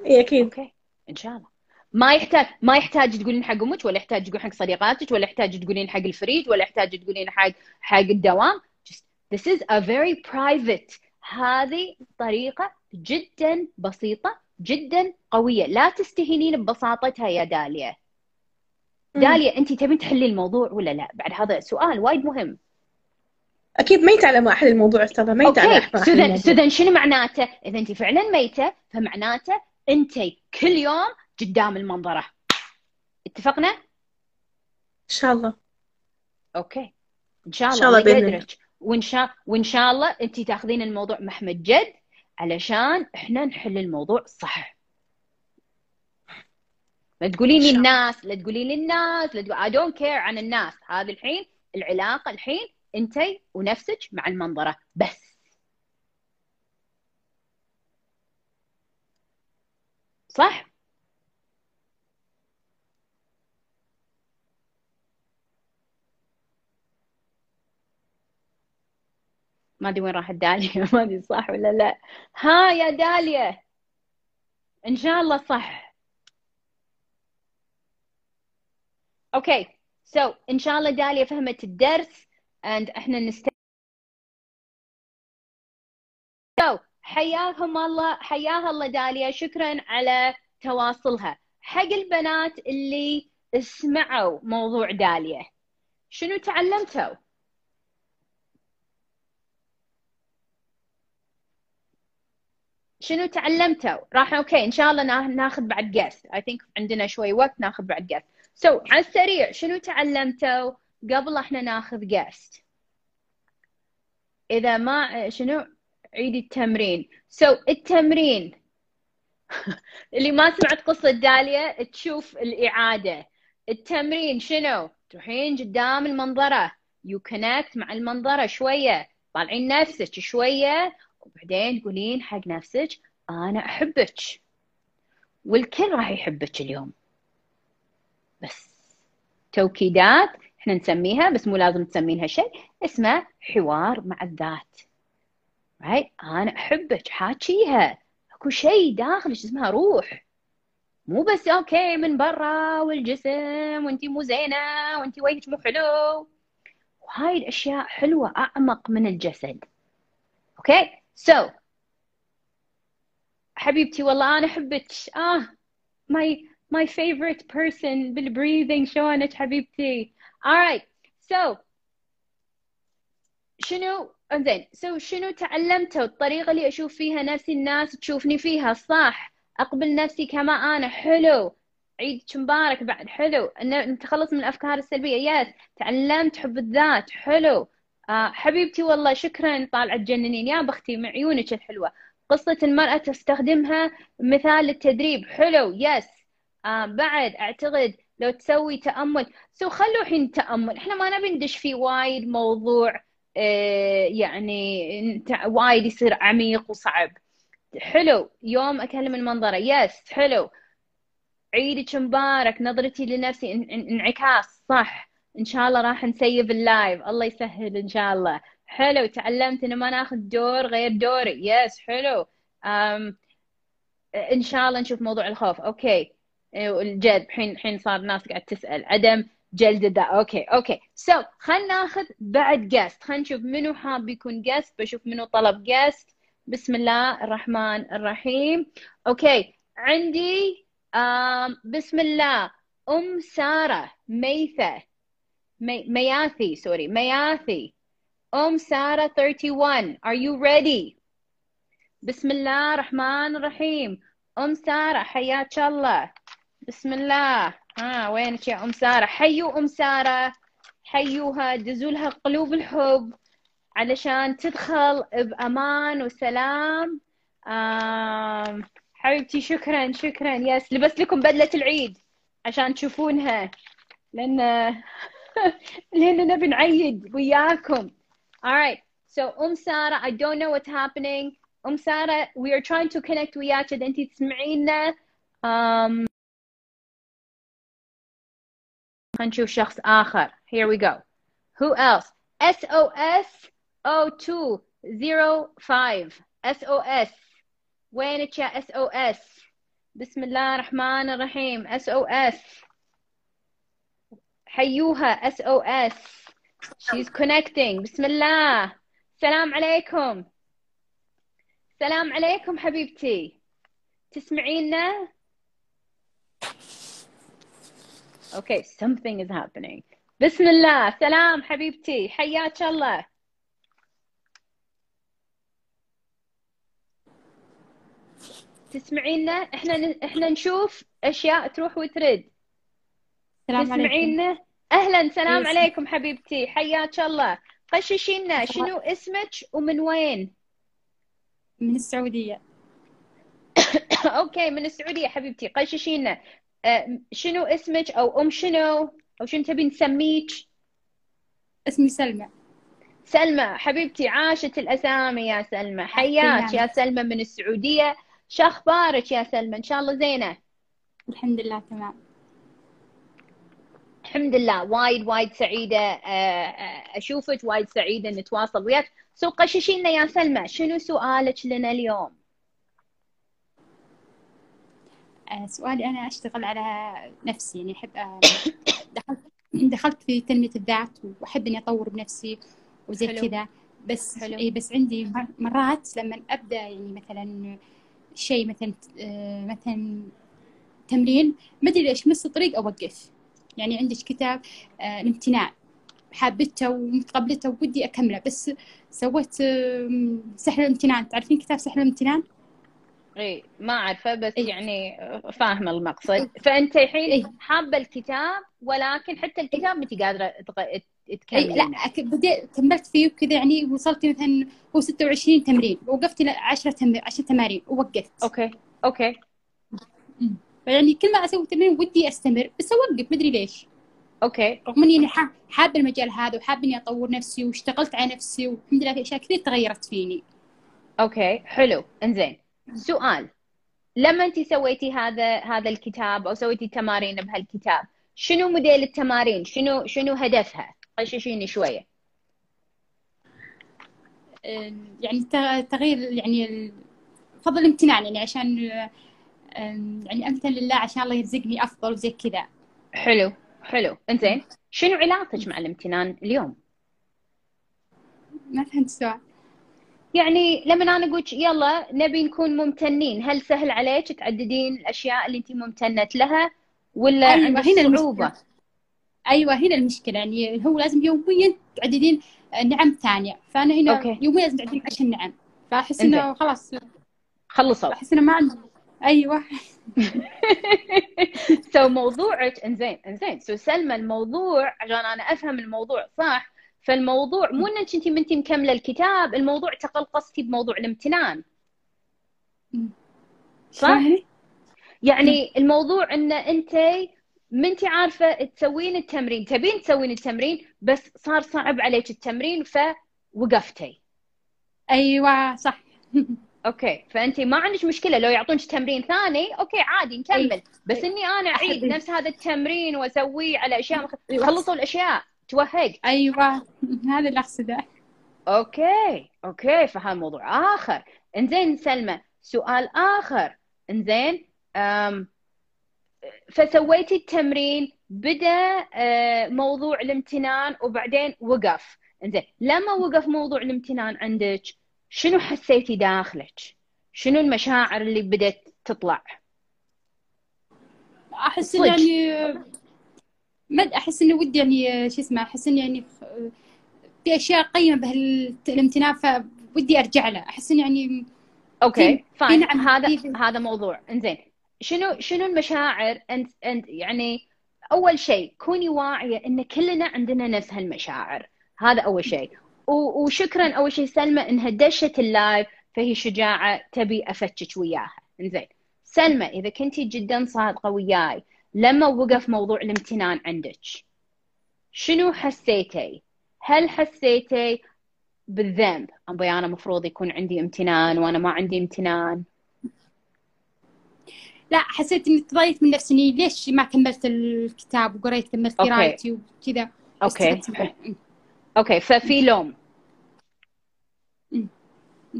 Speaker 2: اي أكيد.
Speaker 1: okay. إن شاء الله. ما يحتاج ما يحتاج تقولين حق أمك ولا يحتاج تقولين حق صديقاتك ولا يحتاج تقولين حق الفريج ولا يحتاج تقولين حق حق الدوام. Just this is a very private هذه طريقة جدا بسيطة جدا قوية. لا تستهينين ببساطتها يا داليا. داليا أنت تبين تحلي الموضوع ولا لا؟ بعد هذا سؤال وايد مهم.
Speaker 2: أكيد ميتة على ما احل الموضوع استاذه ميتة على ما
Speaker 1: احل سذن شنو معناته؟ إذا أنت فعلا ميتة فمعناته انت كل يوم قدام المنظرة. اتفقنا؟ إن
Speaker 2: شاء الله.
Speaker 1: أوكي. إن شاء الله, إن شاء الله الله وإن شاء وإن شاء الله أنت تأخذين الموضوع محمد جد علشان إحنا نحل الموضوع صح. لا تقولين لي الناس لا تقولين لي الناس لا تقول I don't care عن الناس. هذه الحين العلاقة الحين أنت ونفسك مع المنظرة. بس. صح؟ ما أدري وين راحت داليا ما أدري صح ولا لا. ها يا داليا إن شاء الله صح. okay so so, إن شاء الله داليا فهمت الدرس and إحنا نست so, حياكم الله حياها الله داليا شكرا على تواصلها. حق البنات اللي سمعوا موضوع داليا شنو تعلمتوا؟ شنو تعلمتوا؟ راح okay إن شاء الله ناخذ بعد guest I think عندنا شوي وقت ناخذ بعد جاست سو so, على السريع شنو تعلمتوا قبل إحنا ناخذ guest إذا ما شنو؟ عيد التمرين. so so, التمرين. اللي ما سمعت قصة داليا تشوف الإعادة. التمرين شنو؟ تروحين قدام المنظرة. you connect مع المنظرة شوية. طالعين نفسك شوية. وبعدين تقولين حق نفسك أنا أحبك. والكل راح يحبك اليوم. بس. توكيدات إحنا نسميها بس مو لازم تسمينها شيء اسمه حوار مع الذات. Right? أنا أحبك حاكيها. أكو شيء داخلك اسمها روح. مو بس أوكي من برا والجسم وأنتي مو زينة وأنتي وجهك مو حلو. وهاي الاشياء حلوة أعمق من الجسد. okay؟ so so, حبيبتي والله أنا أحبك. آه my my favorite person بال breathing شلونك حبيبتي؟ Alright so شنو انزين so شنو تعلمته؟ الطريقة اللي أشوف فيها نفسي الناس تشوفني فيها صح. أقبل نفسي كما أنا حلو. عيدك مبارك بعد حلو. نتخلص من الأفكار السلبية yes تعلمت حب الذات حلو. آه حبيبتي والله شكرا. طالعة تجننين. يا بختي من عيونك الحلوة. قصة المرأة تستخدمها مثال للتدريب حلو. yes آه بعد أعتقد لو تسوي تأمل. so خلوا الحين تأمل. إحنا ما نبي ندش في وايد موضوع يعني وايد يصير عميق وصعب. حلو يوم أكلم المنظرة yes حلو. عيدك مبارك نظرتي لنفسي انعكاس صح. إن شاء الله راح نسيب ال live. الله يسهل إن شاء الله. حلو تعلمت إنه ما ناخذ دور غير دوري. yes حلو. أم إن شاء الله نشوف موضوع الخوف. okay. الجد الحين الحين صار ناس قاعد تسأل. عدم جلد الذات okay okay. so so, خلينا ناخذ بعد guest خلينا نشوف منو حاب يكون guest بشوف منو طلب guest بسم الله الرحمن الرحيم. أوكي. عندي آم بسم الله. أم سارة ميثه مي... مياثي سوري. مياثي. أم سارة 31 are you ready? بسم الله الرحمن الرحيم. أم سارة حياك الله. بسم الله. ها وينك يا أم سارة؟ حيوا أم سارة. حيوها دزوا لها قلوب الحب. علشان تدخل بأمان وسلام. آم حبيبتي شكرا شكرا. يس لبس لكم بدلة العيد عشان تشوفونها. لأن لأن نبي نعيد وياكم. Alright so أم سارة I don't know what's happening. أم سارة we are trying to connect وياك إذا انت تسمعينا. um, هنشوف شخص آخر here we go. Who else? SOS 0205 SOS وينك يا SOS بسم الله الرحمن الرحيم SOS حيوها SOS she's connecting. بسم الله السلام عليكم السلام عليكم حبيبتي تسمعينا Okay, something is happening. بسم الله سلام حبيبتي حياك الله تسمعينا إحنا إحنا نشوف أشياء تروح وترد. تسمعينا أهلا سلام
Speaker 3: يس.
Speaker 1: عليكم حبيبتي حياك الله غششينا شنو اسمك ومن وين؟
Speaker 3: من السعودية.
Speaker 1: okay من السعودية حبيبتي غششينا آه، شنو اسمك أو أم شنو؟ أو شنو تبي نسميك؟
Speaker 3: اسمي سلمى.
Speaker 1: سلمى حبيبتي عاشت الأسامي يا سلمى. حياك يا سلمى من السعودية. شو أخبارك يا سلمى؟ إن شاء الله زينة.
Speaker 3: الحمد لله تمام.
Speaker 1: الحمد لله. وايد وايد سعيدة. آه، آه، أشوفك. وايد سعيدة نتواصل وياك. so قششي لنا يا سلمى. شنو سؤالك لنا اليوم
Speaker 3: آه، سؤالي أنا أشتغل على نفسي يعني أحب آه، دخلت دخلت في تنمية الذات وأحب إني أطور بنفسي وزي. كذا بس
Speaker 1: حلو.
Speaker 3: إيه بس عندي مر- مرات لما أبدأ يعني مثلا شيء مثلا آه، مثلا تمرين ما أدري ليش نص الطريق أوقف يعني عندك كتاب آه، الامتنان حابته ومتقبلته ودي أكمله بس سويت آه، سحر الامتنان تعرفين كتاب سحر الامتنان؟
Speaker 1: إي ما أعرفه بس
Speaker 3: إيه.
Speaker 1: يعني آه، فاهمة المقصد. فأنت الحين
Speaker 3: إيه.
Speaker 1: حابة الكتاب ولكن حتى الكتاب ما أنت قادرة تغ-
Speaker 3: إي
Speaker 1: تكملينه.
Speaker 3: لا بديت كملت فيه وكذا يعني وصلت مثلا هو 26 تمرين وقفت ل 10 تمرين 10 تمارين ووقفت.
Speaker 1: okay okay.
Speaker 3: فيعني كل ما أسوي تمرين ودي أستمر بس أوقف مدري ليش.
Speaker 1: okay.
Speaker 3: رغم إني يعني حا- حابة المجال هذا وحابة إني أطور نفسي واشتغلت على نفسي والحمد لله في أشياء كثير تغيرت فيني.
Speaker 1: okay حلو. إنزين. سؤال. لما انت سويتي هذا هذا الكتاب أو سويتي تمارين بهالكتاب شنو موديل التمارين؟ شنو شنو هدفها؟ غششيني
Speaker 3: شوية. يعني الت- تغيير يعني فضل الامتنان يعني عشان يعني أمتن لله عشان الله يرزقني أفضل وزي كذا.
Speaker 1: حلو حلو. إنزين. شنو علاقتك مع الامتنان اليوم؟
Speaker 3: ما فهمت السؤال.
Speaker 1: يعني لما أنا أقول يلا نبي نكون ممتنين هل سهل عليك تعددين الأشياء اللي انت ممتنة لها ولا
Speaker 3: أيوة،
Speaker 1: عندك
Speaker 3: هنا
Speaker 1: صعوبة؟
Speaker 3: المشكلة. أيوه هنا المشكلة. يعني هو لازم يوميا تعددين آه، نعم ثانية. فأنا هنا
Speaker 1: okay.
Speaker 3: يوميا لازم تعددين عشر نعم.
Speaker 1: فأحس.
Speaker 3: إنه خلاص.
Speaker 1: خلصوا.
Speaker 3: أحس إنه ما عندي أيوه.
Speaker 1: so موضوعك إنزين إنزين. so سلمى الموضوع عشان أنا أفهم الموضوع صح فالموضوع مو إنك انت منتي مكملة الكتاب الموضوع تقلقصتي بموضوع الامتنان. صح؟ يعني الموضوع إن انت ما انت عارفة تسوين التمرين. تبين تسوين التمرين بس صار صعب عليك التمرين فوقفتي.
Speaker 3: أيوه صح.
Speaker 1: okay. فانت ما عندك مشكلة. لو يعطونك تمرين ثاني okay عادي نكمل. بس إني أنا
Speaker 3: أعيد
Speaker 1: نفس هذا التمرين وأسويه على أشياء.
Speaker 3: أيوة.
Speaker 1: خلصوا الأشياء. توهق.
Speaker 3: أيوه. هذا اللي أقصده.
Speaker 1: okay. okay فهذا موضوع آخر. إنزين سلمى سؤال آخر. إنزين أم... فسويتي التمرين بدا آه، موضوع الامتنان وبعدين وقف. إنزين لما وقف موضوع الامتنان عندك شنو حسيتي داخلك؟ شنو المشاعر اللي بدت تطلع؟ أحس.
Speaker 3: إن يعني ما أحس إنه ودي يعني شو اسمه أحس إني يعني في أشياء قيمة بهالامتنان فودي أرجع له. أحس انه يعني
Speaker 1: okay fine. نعم هذا هذا موضوع. إنزين. شنو شنو المشاعر؟ انت أنت يعني أول شيء كوني واعية إن كلنا عندنا نفس هالمشاعر. هذا أول شيء. وشكرا أول شيء سلمى إنها دشت ال live فهي شجاعة تبي أفتش وياها. إنزين. سلمى إذا كنتي جدا صادقة وياي لما وقف موضوع الامتنان عندك. شنو حسيتي؟ هل حسيتي بالذنب؟ ابي أنا مفروض يكون عندي امتنان وأنا ما عندي امتنان.
Speaker 3: لا حسيت إني تضايقت من نفسي إني ليش ما كملت الكتاب وقريت كملت قرايتي وكذا؟
Speaker 1: okay. okay ففي لوم.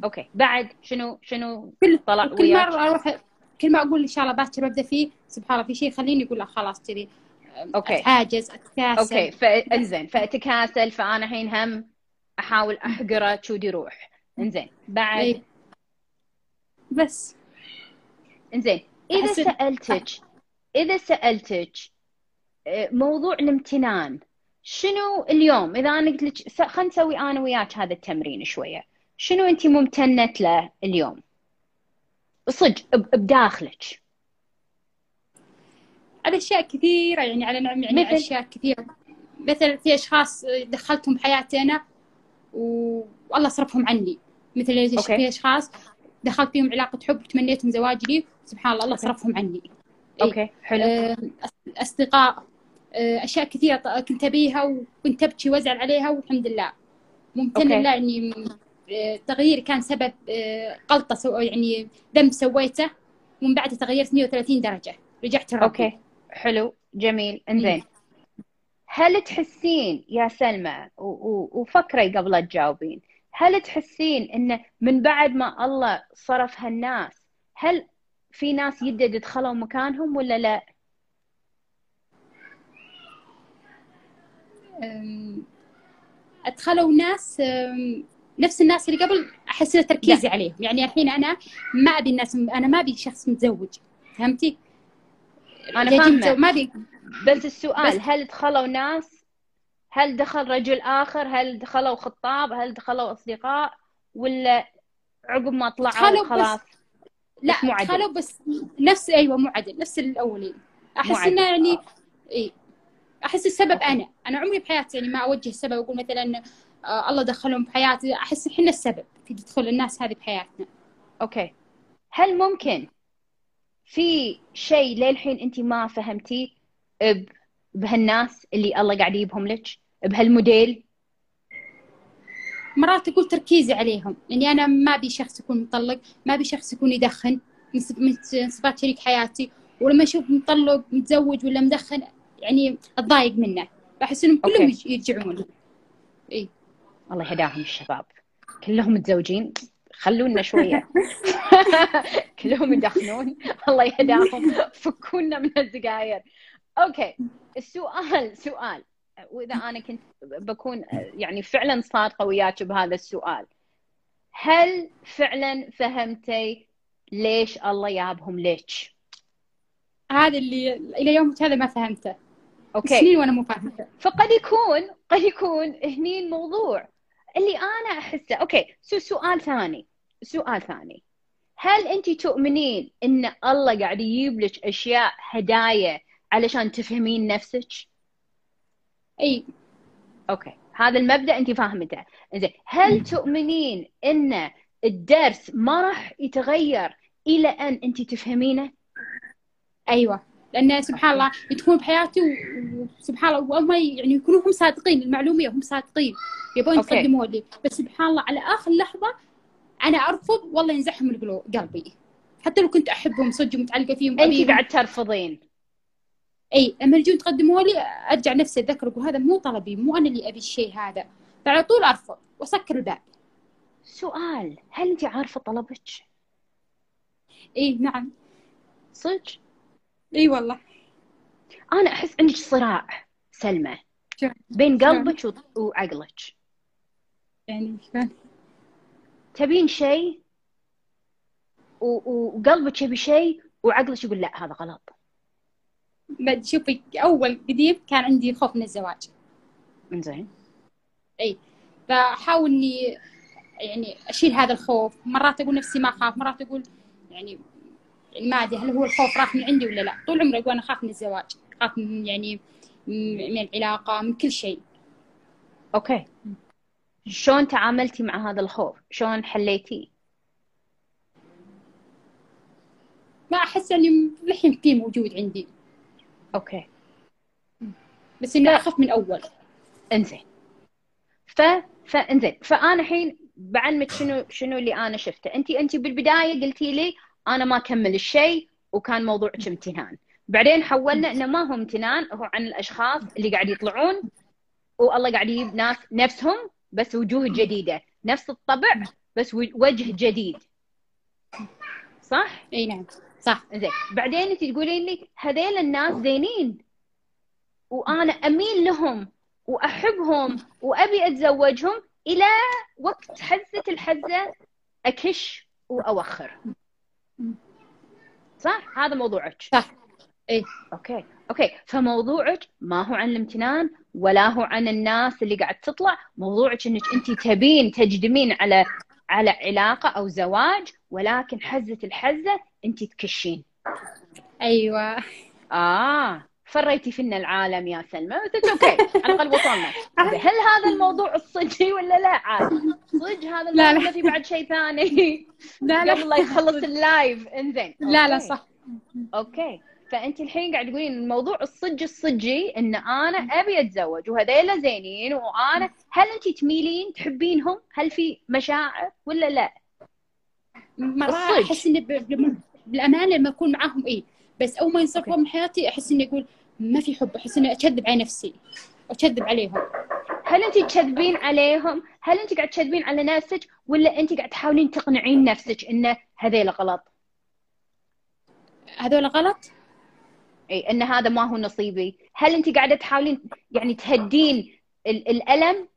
Speaker 1: okay بعد شنو شنو
Speaker 3: كل طلع كل مرة أروح كل ما أقول إن شاء الله باكر ببدا فيه سبحان الله في شيء يخليني أقول لا خلاص كذي.
Speaker 1: okay.
Speaker 3: أتعاجز أتكاسل.
Speaker 1: okay. فانزين فأتكاسل فأنا الحين هم أحاول احقره شو يروح. إنزين. بعد. أي.
Speaker 3: بس.
Speaker 1: إنزين. إذا سالتك إذا سألتك آه، موضوع الامتنان شنو اليوم؟ إذا أنا قلت لك خلينا نسوي أنا وياك هذا التمرين شوية. شنو أنت ممتنة له اليوم؟ صدق بداخلك.
Speaker 3: على أشياء كثيرة يعني على نعم يعني مثل... أشياء كثيرة. مثلا في أشخاص دخلتهم حياتي أنا و... والله صرفهم عني. مثل okay. في أشخاص دخلت فيهم علاقة حب تمنيتهم زواج لي سبحان الله الله صرفهم عني.
Speaker 1: okay حلو.
Speaker 3: آه، أصدقاء آه، أشياء كثيرة كنت أبيها وكنت أبكي وأزعل عليها والحمد لله. ممتن لله إني التغيير كان سبب غلطه so يعني ذنب سويته ومن بعد تغيرت 130 درجة. رجعت
Speaker 1: لربي أوكي. حلو. جميل. إنزين. هل تحسين يا سلمى وفكري قبل تجاوبين. هل تحسين انه من بعد ما الله صرف هالناس هل في ناس يدد دخلوا مكانهم ولا لا؟
Speaker 3: أدخلوا ناس نفس الناس اللي قبل أحس تركيزي عليهم. يعني الحين أنا ما أبي الناس أنا ما أبي شخص متزوج. فهمتي؟
Speaker 1: أنا فاهمة. ما أبي. بس السؤال بس هل دخلوا ناس؟ هل دخل رجل آخر؟ هل دخلوا خطاب؟ هل دخلوا أصدقاء؟ ولا عقب ما طلعوا خلاص؟
Speaker 3: لا دخلوا بس نفس أيوه مو عدل نفس الأولين. أحس إنه يعني آه. اي أحس السبب أنا. أنا عمري بحياتي يعني ما أوجه السبب أقول مثلا الله دخلهم بحياتي. أحس إحنا السبب في دخول الناس هذه بحياتنا.
Speaker 1: أوكي. هل ممكن في شيء للحين أنت ما فهمتيه بهالناس اللي الله قاعد يجيبهم لك؟ بهالموديل؟
Speaker 3: مرات أقول تركيزي عليهم. يعني أنا ما أبي شخص يكون مطلق ما أبي شخص يكون يدخن من صفات شريك حياتي. ولما أشوف مطلق متزوج ولا مدخن يعني أتضايق منه. بحس إنهم كلهم يرجعون.
Speaker 1: الله يهداهم الشباب. كلهم متزوجين. خلونا شوية. كلهم يدخنون. الله يهداهم. فكونا من السجاير أوكي. السؤال سؤال. وإذا أنا كنت بكون يعني فعلا صادقة وياك بهذا السؤال. هل فعلا فهمتي ليش الله يابهم ليك؟
Speaker 3: هذا اللي إلى يومك هذا ما فهمته. okay. سنين وأنا مو فاهمته
Speaker 1: فقد يكون قد يكون هني الموضوع. اللي أنا أحسه okay so سؤال ثاني سؤال ثاني. هل أنت تؤمنين إن الله قاعد يجيب لك أشياء هدايا علشان تفهمين نفسك؟
Speaker 3: أي.
Speaker 1: okay هذا المبدأ أنت فاهمته. زين هل تؤمنين إن الدرس ما راح يتغير إلى أن أنت تفهمينه؟
Speaker 3: أيوه. لأن سبحان الله يدخلون بحياتي وسبحان الله وهم يعني يكونوا هم صادقين المعلومية هم صادقين يبون يقدموا لي. بس سبحان الله على آخر لحظة أنا أرفض والله ينزحهم قلبي. حتى لو كنت أحبهم صدق ومتعلقة فيهم
Speaker 1: أنت بعد ترفضين.
Speaker 3: أي لما يجون تقدموا لي أرجع نفسي أتذكر أقول هذا مو طلبي مو أنا اللي أبي الشيء هذا. فعلى طول أرفض وأسكر الباب.
Speaker 1: سؤال هل أنت عارفة طلبك؟
Speaker 3: اي نعم.
Speaker 1: صدق؟
Speaker 3: إي والله.
Speaker 1: أنا أحس عندك صراع سلمى بين قلبك وعقلك.
Speaker 3: يعني شلون؟
Speaker 1: تبين شيء وقلبك يبي شيء وعقلك يقول لا هذا غلط.
Speaker 3: شوفي أول قديم كان عندي خوف من الزواج.
Speaker 1: زين
Speaker 3: إي. فأحاول إني يعني أشيل هذا الخوف. مرات أقول نفسي ما أخاف مرات أقول يعني يعني ما أدري هل هو الخوف راح من عندي ولا لا؟ طول عمري أقول أنا اخاف من الزواج اخاف من يعني من العلاقة من كل شيء.
Speaker 1: أوكي. شلون تعاملتي مع هذا الخوف؟ شلون حليتيه
Speaker 3: ما أحس إني الحين فيه موجود عندي.
Speaker 1: أوكي.
Speaker 3: بس إني أخاف من أول.
Speaker 1: إنزين. ف فانزين فأنا الحين بعلمك شنو شنو اللي أنا شفته. انت انت بالبداية قلتي لي أنا ما أكمل الشيء وكان موضوعك امتنان بعدين حولنا إنه ما هو امتنان هو عن الأشخاص اللي قاعد يطلعون والله قاعد يجيب ناس نفسهم بس وجوه جديدة. نفس الطبع بس وجه جديد. صح؟
Speaker 3: إي نعم. صح.
Speaker 1: زين. بعدين انت تقولين لي هذيل الناس زينين. وأنا أميل لهم وأحبهم وأبي أتزوجهم إلى وقت حزة الحزة أكش وأوخر. صح؟ هذا موضوعك.
Speaker 3: صح. إيه
Speaker 1: okay. okay فموضوعك ما هو عن الامتنان ولا هو عن الناس اللي قاعد تطلع. موضوعك إنك أنت تبين تجدمين على على علاقة أو زواج ولكن حزة الحزة أنت تكشين.
Speaker 3: أيوه.
Speaker 1: آه. فريتي فينا العالم يا سلمى. بس okay على الأقل وصلنا هل هذا الموضوع الصجي ولا لا؟ عاد. صج هذا الموضوع لا لا. في بعد شيء ثاني. لا لا. قبل لا يخلص ال live إنزين.
Speaker 3: لا لا صح.
Speaker 1: okay. فأنت الحين قاعد تقولين الموضوع الصج الصجي إن أنا أبي أتزوج وهذيلا زينين وأنا هل أنت تميلين تحبينهم؟ هل في مشاعر ولا لا؟
Speaker 3: مرات أحس إني بالامانه لما أكون معاهم إيه. بس أول ما ينصرفوا من حياتي أحس إني أقول ما في حب أحس إني أكذب على نفسي واكذب عليهم.
Speaker 1: هل انت تكذبين عليهم؟ هل انت قاعد تكذبين على نفسك؟ ولا انت قاعد تحاولين تقنعين نفسك انه هذيلا غلط؟
Speaker 3: هذول غلط؟
Speaker 1: إي إن هذا ما هو نصيبي. هل انت قاعدة تحاولين يعني تهدين الألم؟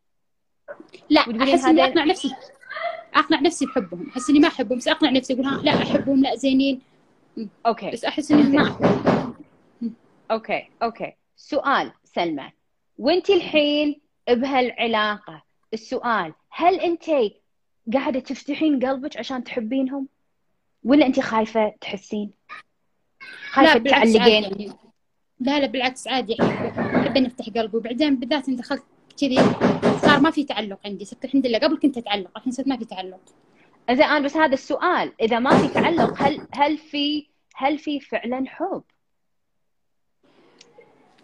Speaker 3: لا أحس إني أقنع نفسي أقنع نفسي بحبهم أحس إني ما أحبهم بس أقنع نفسي أقول ها لا أحبهم لا زينين.
Speaker 1: okay.
Speaker 3: بس أحس إني ما أحبهم.
Speaker 1: okay okay. سؤال سلمى. وأنت الحين بهالعلاقة السؤال هل أنت قاعدة تفتحين قلبك عشان تحبينهم؟ ولا أنت خايفة تحسين؟ خايفة تعلقين.
Speaker 3: لا لا بالعكس عادي. أحب اني أفتح قلبي. وبعدين بالذات إن دخلت كذي صار ما في تعلق عندي. صرت الحمد لله قبل كنت أتعلق الحين صرت ما في تعلق.
Speaker 1: إذا أنا بس هذا السؤال. إذا ما في تعلق هل هل في هل في فعلا حب؟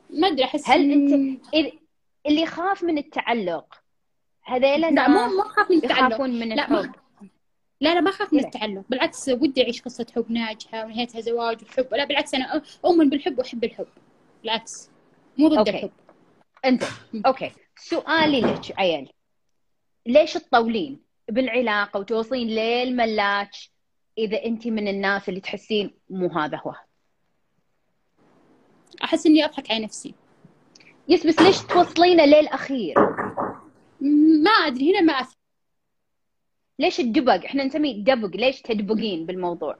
Speaker 3: ما أدري أحس
Speaker 1: هل أنت اللي يخاف من التعلق هذيلا
Speaker 3: لا مو ما اخاف من التعلق.
Speaker 1: من الحب.
Speaker 3: لا لا ما اخاف من التعلق. بالعكس ودي أعيش قصة حب ناجحة ونهايتها زواج وحب. لا بالعكس أنا أؤمن بالحب وأحب الحب. بالعكس مو ضد الحب.
Speaker 1: أنت okay. سؤالي لك عيل ليش تطولين؟ بالعلاقة وتوصلين للملاك إذا انت من الناس اللي تحسين مو هذا هو؟
Speaker 3: أحس إني أضحك على نفسي.
Speaker 1: yes بس ليش توصلينه للأخير؟
Speaker 3: ما أدري هنا ما أفهم.
Speaker 1: ليش الدبق؟ إحنا نسميه دبق ليش تدبقين بالموضوع؟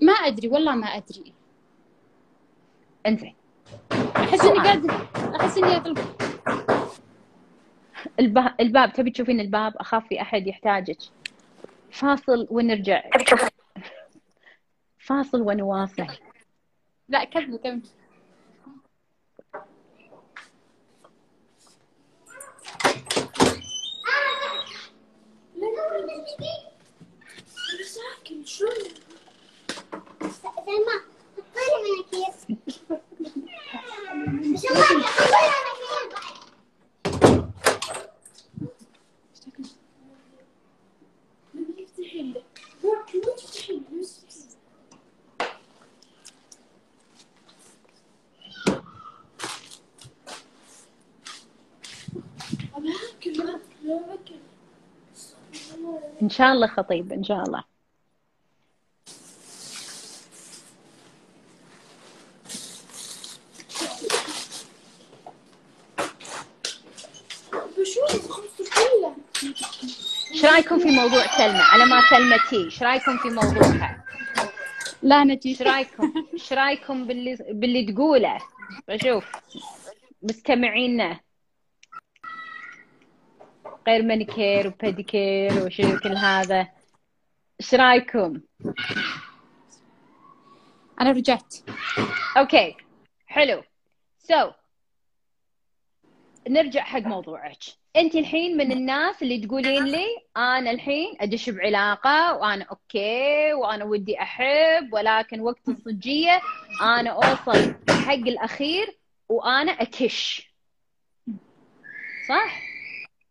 Speaker 3: ما أدري والله ما أدري.
Speaker 1: انزين.
Speaker 3: أحس إني قاعد أحس إني اطلب
Speaker 1: الباب الباب تبي تشوفين الباب؟ أخاف في أحد يحتاجك. فاصل ونرجع. فاصل ونواصل
Speaker 3: لا كمل كمل
Speaker 4: ساكن شلون؟ سلمى حطيلي من الكيس سلمى حطيلي من الكيس
Speaker 1: ان شاء الله خطيب إن شاء الله. إيش رأيكم في موضوع سلمى على ما سلمى تي إيش رأيكم في موضوعها؟
Speaker 3: لا نجي
Speaker 1: إيش رأيكم؟ إيش رأيكم باللي باللي تقوله؟ بشوف. مستمعينا. غير مانيكير وبيديكير وشو كل هذا. إيش رأيكم؟
Speaker 3: أنا رجعت.
Speaker 1: okay حلو. so so, نرجع حق موضوعك. أنت الحين من الناس اللي تقولين لي أنا الحين أدش بعلاقة وأنا okay وأنا ودي أحب ولكن وقت الصجية أنا أوصل حق الأخير وأنا أكش. صح؟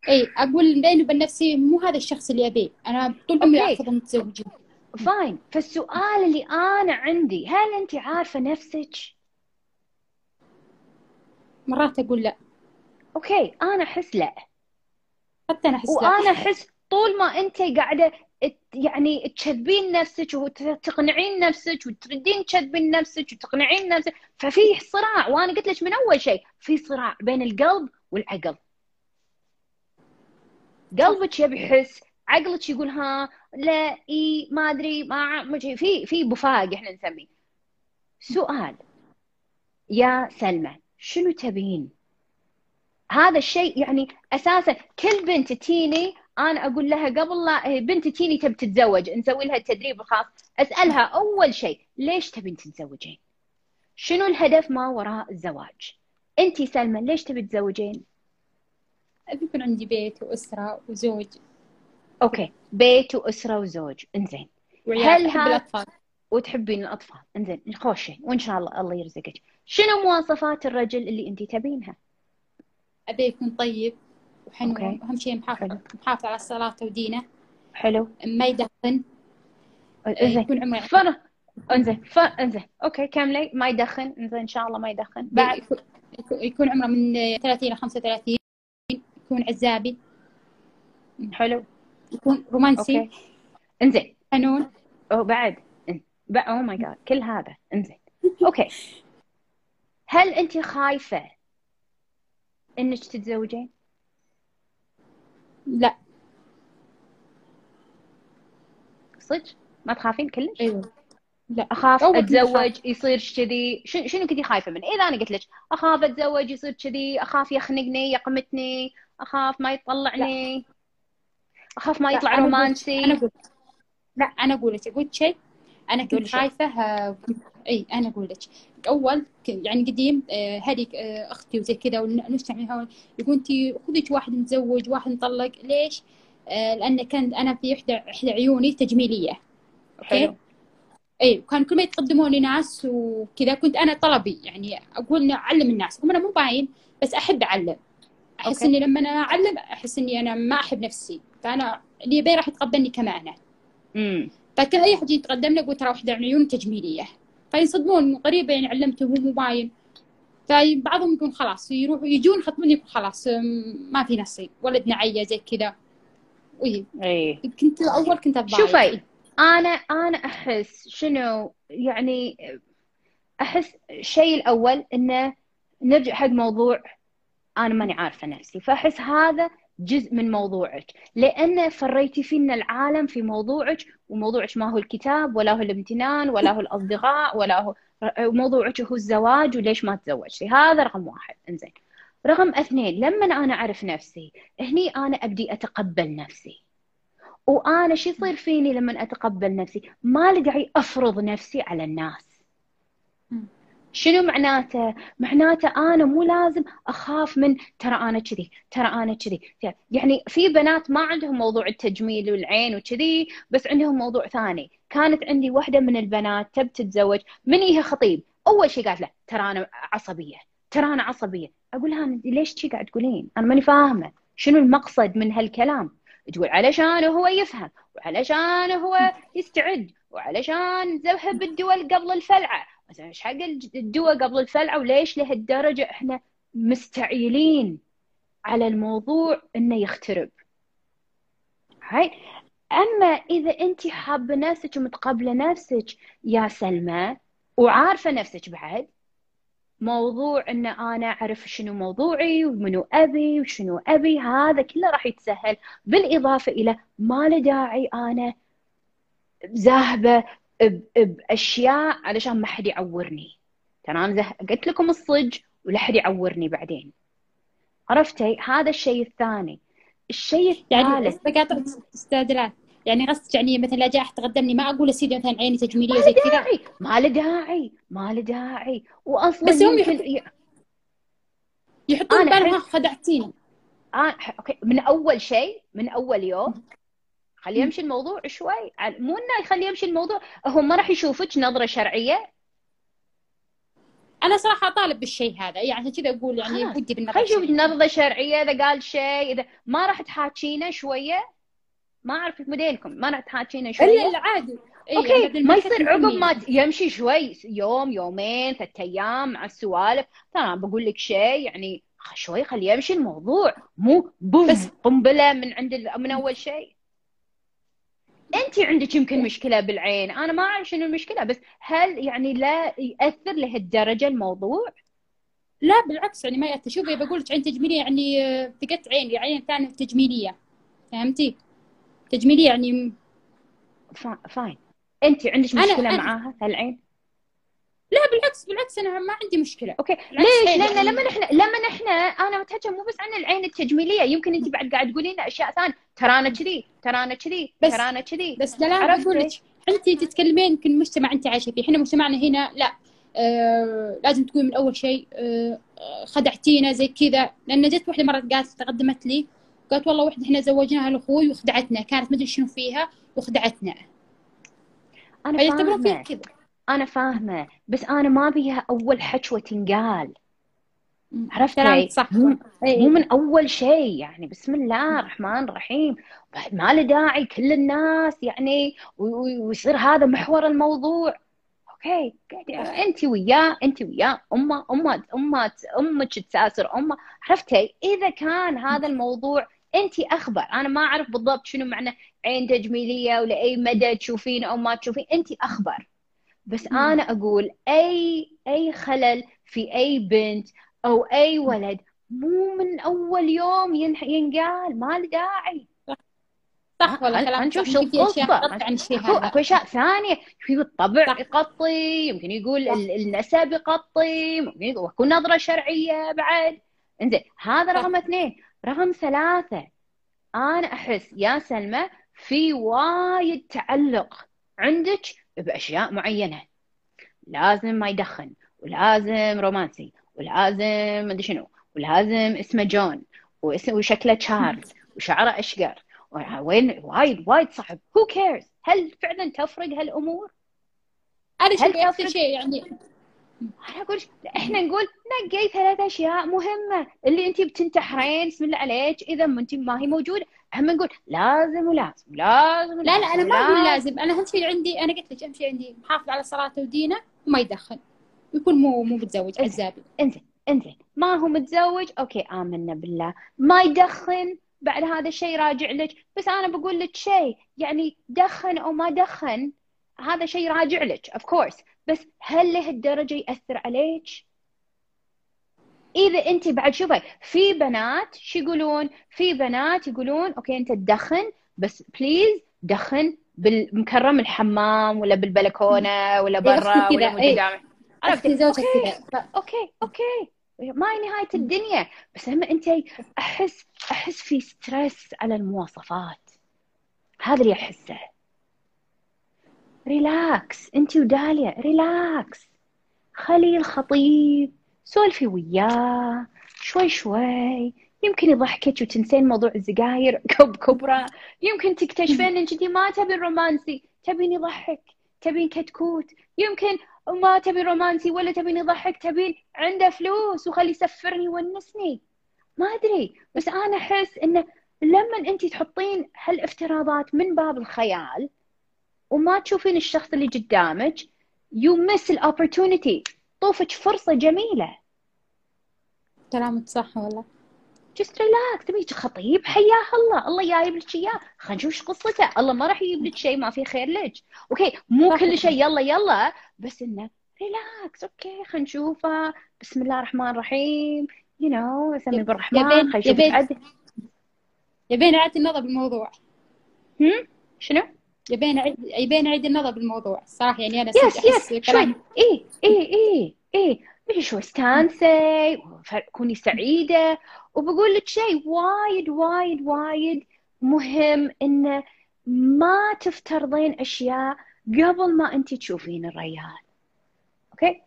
Speaker 3: اي أقول بيني وبين نفسي مو هذا الشخص اللي أبيه. أنا طول عمري. ارفض متزوجين
Speaker 1: fine. فالسؤال اللي أنا عندي هل أنت عارفة نفسك؟
Speaker 3: مرات أقول لا.
Speaker 1: okay أنا أحس لا.
Speaker 3: حتى أنا أحس
Speaker 1: وأنا أحس طول ما أنت قاعدة يعني تكذبين نفسك وتقنعين نفسك وتردين تكذبين نفسك وتقنعين نفسك ففي صراع. وأنا قلت لك من أول شيء في صراع بين القلب والعقل. قلبك يبي يحس عقلك يقول ها لا إي ما أدري ما في في بفاق إحنا نسميه سؤال يا سلمى شنو تبين هذا الشيء يعني أساسا كل بنت تيني أنا أقول لها قبل لا بنت تيني تبي تتزوج نسوي لها التدريب الخاص أسألها أول شيء ليش تبين تتزوجين؟ شنو الهدف ما وراء الزواج؟ انت سلمى ليش تبي تتزوجين؟
Speaker 3: أبي يكون عندي بيت وأسرة وزوج.
Speaker 1: okay. بيت وأسرة وزوج.
Speaker 3: إنزين.
Speaker 1: هل أحب
Speaker 3: الأطفال.
Speaker 1: وتحبين الأطفال؟ إنزين. خوش شيء وإن شاء الله الله يرزقك. شنو مواصفات الرجل اللي انت تبينها؟
Speaker 3: أبي يكون طيب وحنون.
Speaker 1: okay.
Speaker 3: أهم شيء محافظ. محافظ على صلاته ودينه.
Speaker 1: حلو.
Speaker 3: ما يدخن.
Speaker 1: إنزين.
Speaker 3: يكون عمره
Speaker 1: فر إنزين. ف إنزين. okay. كملي ما يدخن. إنزين. إن شاء الله ما يدخن. بعد.
Speaker 3: يكون- عمره من 30 إلى 35 يكون عزابي.
Speaker 1: حلو.
Speaker 3: يكون رومانسي.
Speaker 1: okay. انزين. أو بعد. oh my God كل هذا. انزين. okay. هل أنت خايفة إنك تتزوجين؟
Speaker 3: لا.
Speaker 1: صدق؟ ما تخافين كلش؟
Speaker 3: أيوه. لا. أخاف
Speaker 1: أتزوج يصير كذي. شنو كنتي خايفة منه؟ إذا أنا قلت لك أخاف أتزوج يصير كذي. أخاف يخنقني يقمتني. أخاف ما يطلعني. أخاف ما
Speaker 3: لا،
Speaker 1: يطلع رومانسي.
Speaker 3: أنا أقول لا أنا أقول لك قلت شيء.
Speaker 1: أنا
Speaker 3: كنت. خايفة آه، كنت- إي أنا أقول لك. أول يعني قديم آه، هذه آه، أختي وزي كذا ونجتمع منها يقول انت خذي واحد متزوج واحد مطلق. ليش؟ آه، لأن كان أنا في إحدى إحدى عيوني تجميلية.
Speaker 1: okay؟
Speaker 3: إي وكان كل ما يتقدمون لي ناس وكذا كنت أنا طلبي. يعني أقول أعلم الناس. هم أنا مو باين بس أحب أعلم. أحس
Speaker 1: okay.
Speaker 3: إني لما أنا أعلم أحس إني أنا ما أحب نفسي. فأنا اللي يبي راح يتقبلني كما أنا
Speaker 1: امم
Speaker 3: فكان أي أحد يتقدم لي أقول ترى واحدة من عيون تجميلية. فينصدمون قريبه يعني علمته وهو مو باين فبعضهم يقول خلاص يروحوا يجون يخطبوني يقول خلاص ما في نصيب. ولدنا عيا زي كذا. وي. كنت أول كنت أتضايق.
Speaker 1: شوفي أنا أنا أحس شنو يعني أحس الشيء الأول إنه نرجع حق موضوع أنا ماني عارفة نفسي فأحس هذا جزء من موضوعك. لأن فريتي فينا العالم في موضوعك وموضوعك ما هو الكتاب ولا هو الامتنان ولا هو الأصدقاء ولا هو موضوعك هو الزواج وليش ما تزوجتي؟ هذا رقم واحد. إنزين. رقم اثنين لما أنا أعرف نفسي هني أنا أبدي أتقبل نفسي. وأنا شو يصير فيني لما أتقبل نفسي؟ ما لي داعي أفرض نفسي على الناس. شنو معناته؟ معناته أنا مو لازم أخاف من ترى أنا كذي ترى أنا كذي. يعني في بنات ما عندهم موضوع التجميل والعين وكذي بس عندهم موضوع ثاني. كانت عندي واحدة من البنات تب تتزوج من هي خطيب؟ أول شيء قالت له ترى أنا عصبية ترى أنا عصبية. أقول لها ليش شي قاعد تقولين؟ أنا ماني فاهمة. شنو المقصد من هالكلام؟ تقول علشان هو يفهم وعلشان هو يستعد وعلشان ذهب الدول قبل الفلعة. مثلا إيش حق الدول قبل الفلعة وليش لهالدرجة إحنا مستعيلين على الموضوع إنه يخترب. هاي؟ أما إذا أنت حابة نفسك ومتقبلة نفسك يا سلمى وعارفة نفسك بعد موضوع إن أنا أعرف شنو موضوعي ومنو أبي وشنو أبي هذا كله راح يتسهل. بالإضافة إلى ما له داعي أنا ذاهبه بأشياء علشان ما حد يعورني. أنا زه- قلت لكم الصج ولا حد يعورني بعدين. عرفتي؟ هذا الشيء الثاني. الشيء
Speaker 3: يعني
Speaker 1: الثالث
Speaker 3: بقاطع أستاذ يعني قصدك يعني مثلا لا جاء احد تقدمني ما أقول سيدي مثلا عيني
Speaker 1: تجميلية
Speaker 3: زي كذا.
Speaker 1: ما له داعي ما له داعي. واصلا
Speaker 3: بس هم يحطون
Speaker 1: أنا
Speaker 3: بالهم خدعتينا
Speaker 1: آه أوكي. من أول شيء من أول يوم خليه يمشي الموضوع شوي. مو إنه يخليه يمشي الموضوع هو ما راح يشوفك نظرة شرعية.
Speaker 3: أنا صراحة اطالب بالشيء هذا يعني كذا أقول يعني. ودي بالنظر
Speaker 1: خلي يشوفك
Speaker 3: الشرعي.
Speaker 1: نظرة شرعية إذا قال شيء إذا ما راح تحاكينه شوية. ما أعرف موديلكم ما راح تحاكينه شوية.
Speaker 3: إلا لا عادي. إيه،
Speaker 1: أوكي
Speaker 3: يعني
Speaker 1: ما يصير عقب. ما يمشي شوي يوم يومين ثلاث أيام مع السوالف. ترى بقول لك شيء يعني شوي خليه يمشي الموضوع. مو بوم
Speaker 3: بس-
Speaker 1: قنبلة من عند من أول شيء. أنت عندك يمكن مشكلة بالعين. أنا ما أعرف شنو المشكلة بس هل يعني لا يأثر لهالدرجة الموضوع؟
Speaker 3: لا بالعكس يعني ما يأثر. شوفي بقول لك عين تجميلية يعني فقدت عين عين ثانية تجميلية. فهمتي؟ تجميلية يعني
Speaker 1: فا- fine أنت عندك مشكلة
Speaker 3: أنا-
Speaker 1: معاها هالعين
Speaker 3: لا بالعكس بالعكس أنا ما عندي
Speaker 1: مشكلة.
Speaker 3: okay.
Speaker 1: ليش؟
Speaker 3: لأن.
Speaker 1: لما نحن لما نحن أنا متحكم مو بس عن العين التجميلية. يمكن أنت بعد قاعد تقولين لنا أشياء ثانية. ترى أنا كذي ترى أنا كذي
Speaker 3: بس-
Speaker 1: ترى أنا كذي.
Speaker 3: بس
Speaker 1: عرفتي؟
Speaker 3: بقول لك انت تتكلمين يمكن المجتمع أنت عايشة فيه. إحنا مجتمعنا هنا لا. آه لازم تقول من أول شيء. آه آه، خدعتينا زي كذا. لأن جت واحدة مرة قالت تقدمت لي قالت والله واحدة إحنا زوجناها لأخوي وخدعتنا. كانت مدري شنو فيها وخدعتنا.
Speaker 1: أنا
Speaker 3: فيعتبرون فيها
Speaker 1: فاهمة.
Speaker 3: كذا.
Speaker 1: أنا فاهمة بس أنا ما بيها أول حشوة تنقال. عرفتي؟
Speaker 3: كلامك صح.
Speaker 1: مو مو من أول شيء. يعني بسم الله الرحمن الرحيم. بعد ما له داعي كل الناس يعني ويصير هذا محور الموضوع. أوكي انت وياه انت وياه. أمه أمه أمه أمك تساسر. أمه عرفتي؟ إذا كان هذا الموضوع انت أخبر. أنا ما أعرف بالضبط شنو معنى عين تجميلية ولاي مدى تشوفين أو ما تشوفين. انت أخبر. بس
Speaker 3: مم.
Speaker 1: أنا أقول أي أي خلل في أي بنت أو أي ولد مو من أول يوم ينح- ينقال ما له داعي.
Speaker 3: صح والله صح.
Speaker 1: نشوف
Speaker 3: يمكن
Speaker 1: شو
Speaker 3: في الشيء
Speaker 1: اكو اشياء ثانية يقول؟ الطبع
Speaker 3: صح.
Speaker 1: يغطي يمكن يقول النسب يغطي ممكن يقول اكو نظرة شرعية بعد. إنزين هذا. رقم اثنين. رقم ثلاثة أنا أحس يا سلمى في وايد تعلق. عندك بأشياء معينة. لازم ما يدخن ولازم رومانسي ولازم مدري شنو ولازم اسمه جون واسم وشكله تشارلز وشعره أشقر. وين؟ وايد وايد صعب. who cares هل فعلا تفرق هالأمور؟
Speaker 3: أنا أكثر
Speaker 1: تفرق؟
Speaker 3: شيء يعني.
Speaker 1: أنا أقول إحنا نقول نقي ثلاث أشياء مهمة. اللي انت بتنتحرين بسم الله عليك. إذا ما انت ما هي موجودة. هم نقول لازم ولازم لازم
Speaker 3: لا لا أنا ما
Speaker 1: أقول.
Speaker 3: لازم. أنا اهم شيء عندي أنا قلت لك اهم شيء عندي محافظ على صلاته ودينه وما يدخن. يكون مو مو متزوج عزابي.
Speaker 1: إنزين إنزين. ما هو متزوج؟ okay آمنا بالله. ما يدخن؟ بعد هذا الشيء راجع لك. بس أنا بقول لك شيء. يعني دخن أو ما دخن هذا شيء راجع لك of course بس هل لهالدرجه يأثر عليك؟ إذا أنت بعد شوفي في بنات شو يقولون؟ في بنات يقولون okay أنت تدخن بس please دخن بالمكرم الحمام ولا بالبلكونة ولا
Speaker 3: إيه،
Speaker 1: برا ولا
Speaker 3: كذا، إيه.
Speaker 1: عرفتي okay.
Speaker 3: كذا.
Speaker 1: okay okay. ما هي نهاية الدنيا. بس لما أنت أحس أحس في stress على المواصفات. هذا اللي أحسه. relax أنت وداليا relax خلي الخطيب سولفي وياه شوي شوي. يمكن يضحكك وتنسين موضوع السجاير كب كبرى يمكن تكتشفين انك ما تبين رومانسي تبين يضحك تبين كتكوت. يمكن ما تبين رومانسي ولا تبين يضحك تبين عنده فلوس وخلي يسفرني يونسني ما أدري بس أنا أحس انه لما أنت تحطين هالافتراضات من باب الخيال وما تشوفين الشخص اللي قدامك you miss الاوبرتونيتي طوفك فرصة جميلة.
Speaker 3: كلامك صح والله.
Speaker 1: Just relax. تبيك خطيب؟ حياه الله. الله جايب لك اياه خلينا نشوف إيش قصته. الله ما راح يجيب لك شيء ما فيه خير لك. okay مو. كل شيء يلا يلا. بس إنه relax okay خلينا نشوفه. بسم الله الرحمن الرحيم. you know أسمي بالرحمن. خلينا نشوف
Speaker 3: يبين- يبين اعيد النظر بالموضوع.
Speaker 1: هم؟ شنو؟
Speaker 3: يبين اعيد يبين اعيد النظر بالموضوع الصراحه يعني أنا
Speaker 1: yes
Speaker 3: yes
Speaker 1: شوي. اي اي اي اي شو استانسي وف- كوني سعيدة. وبقول لك شيء وايد وايد وايد مهم انه ما تفترضين أشياء قبل ما انت تشوفين الريال. okay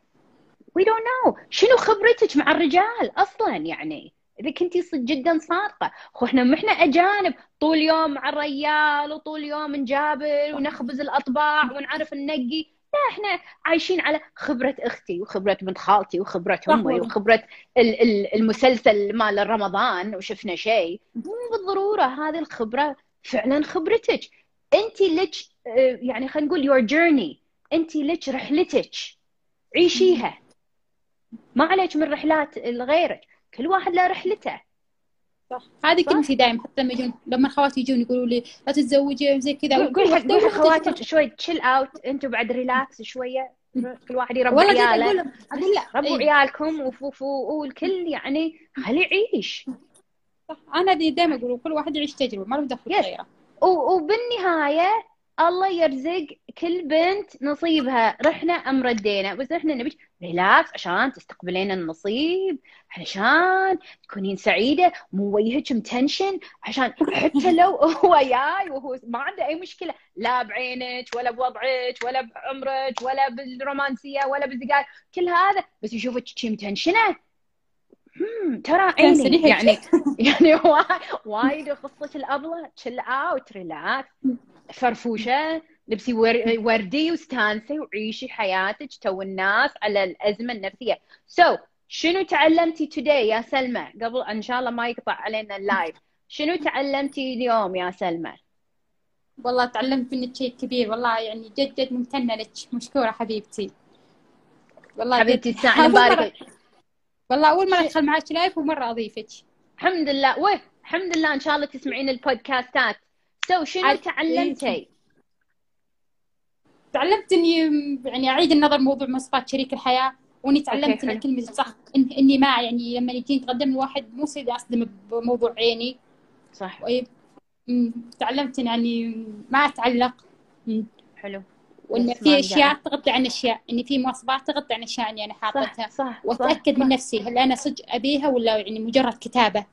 Speaker 1: we don't know شنو خبرتك مع الرجال أصلا يعني؟ إذا كنتي صدق جدا صادقة. خو إحنا ما إحنا أجانب. طول يوم مع الريال وطول يوم نجابر ونخبز الأطباع ونعرف ننقي. لا إحنا عايشين على خبرة أختي وخبرة بنت خالتي وخبرة أمي وخبرة ال- ال- المسلسل مال رمضان وشفنا شيء. مو بالضرورة هذه الخبرة فعلا خبرتك. أنت لك آه، يعني خلينا نقول your journey أنت لك رحلتك. عيشيها. ما عليك من رحلات غيرك. كل واحد له رحلته.
Speaker 3: صح. هذه. كلمتي دائما حتى لما يجون لما خواتي يجون يقولوا لي لا تتزوجي زي كذا.
Speaker 1: قول حق خواتك. شوي chill out أنتم بعد relax شوية. كل واحد يربي عياله.
Speaker 3: أقول لا.
Speaker 1: ربوا
Speaker 3: إيه.
Speaker 1: عيالكم وفوفوا والكل يعني خليه يعيش.
Speaker 3: صح. أنا دائما أقول كل واحد يعيش تجربة ما له دخل
Speaker 1: Yes.
Speaker 3: غيره
Speaker 1: و- وبالنهاية الله يرزق كل بنت نصيبها. رحنا أم ردينا بس إحنا نبي relax عشان تستقبلين النصيب. علشان تكونين سعيدة. مو وجهك متنشن. عشان حتى لو هو جاي وهو ما عنده أي مشكلة. لا بعينك ولا بوضعك ولا بعمرك ولا بالرومانسية ولا بالزقاق كل هذا بس يشوفك شي متنشنة. هم، ترى عيني. يعني يعني وا- وايد قصة الأبلة chill out relax فرفوشة لبسي ور- وردي واستانسي وعيشي حياتك تو الناس على الأزمة النفسية. so, شنو تعلمتي today يا سلمى؟ قبل إن شاء الله ما يقطع علينا ال live شنو تعلمتي اليوم يا سلمى؟
Speaker 3: والله تعلمت منك شيء كبير. والله يعني جد جد ممتنة لك. مشكورة حبيبتي. والله.
Speaker 1: حبيبتي مباركة
Speaker 3: مرة- والله أول مرة
Speaker 1: شيء-
Speaker 3: أدخل معك live ومرة أضيفك.
Speaker 1: الحمد لله. ويه الحمد لله إن شاء الله تسمعين البودكاستات. so, شنو تعلمتي؟
Speaker 3: تعلمت إني يعني أعيد النظر موضوع مواصفات شريك الحياة وإني تعلمت. إن كلمة صح إن إني ما يعني لما يجيني يتقدم الواحد مو سيدي أصدم بموضوع عيني.
Speaker 1: صح.
Speaker 3: أمم، تعلمت يعني ما أتعلق. أمم،
Speaker 1: حلو. ما
Speaker 3: في أشياء
Speaker 1: أقدر.
Speaker 3: تغطي عن أشياء إن في مواصفات تغطي عن أشياء إني أنا حاطتها.
Speaker 1: صح صح
Speaker 3: وأتأكد
Speaker 1: صح.
Speaker 3: من نفسي هل أنا صدق أبيها ولا يعني مجرد كتابة.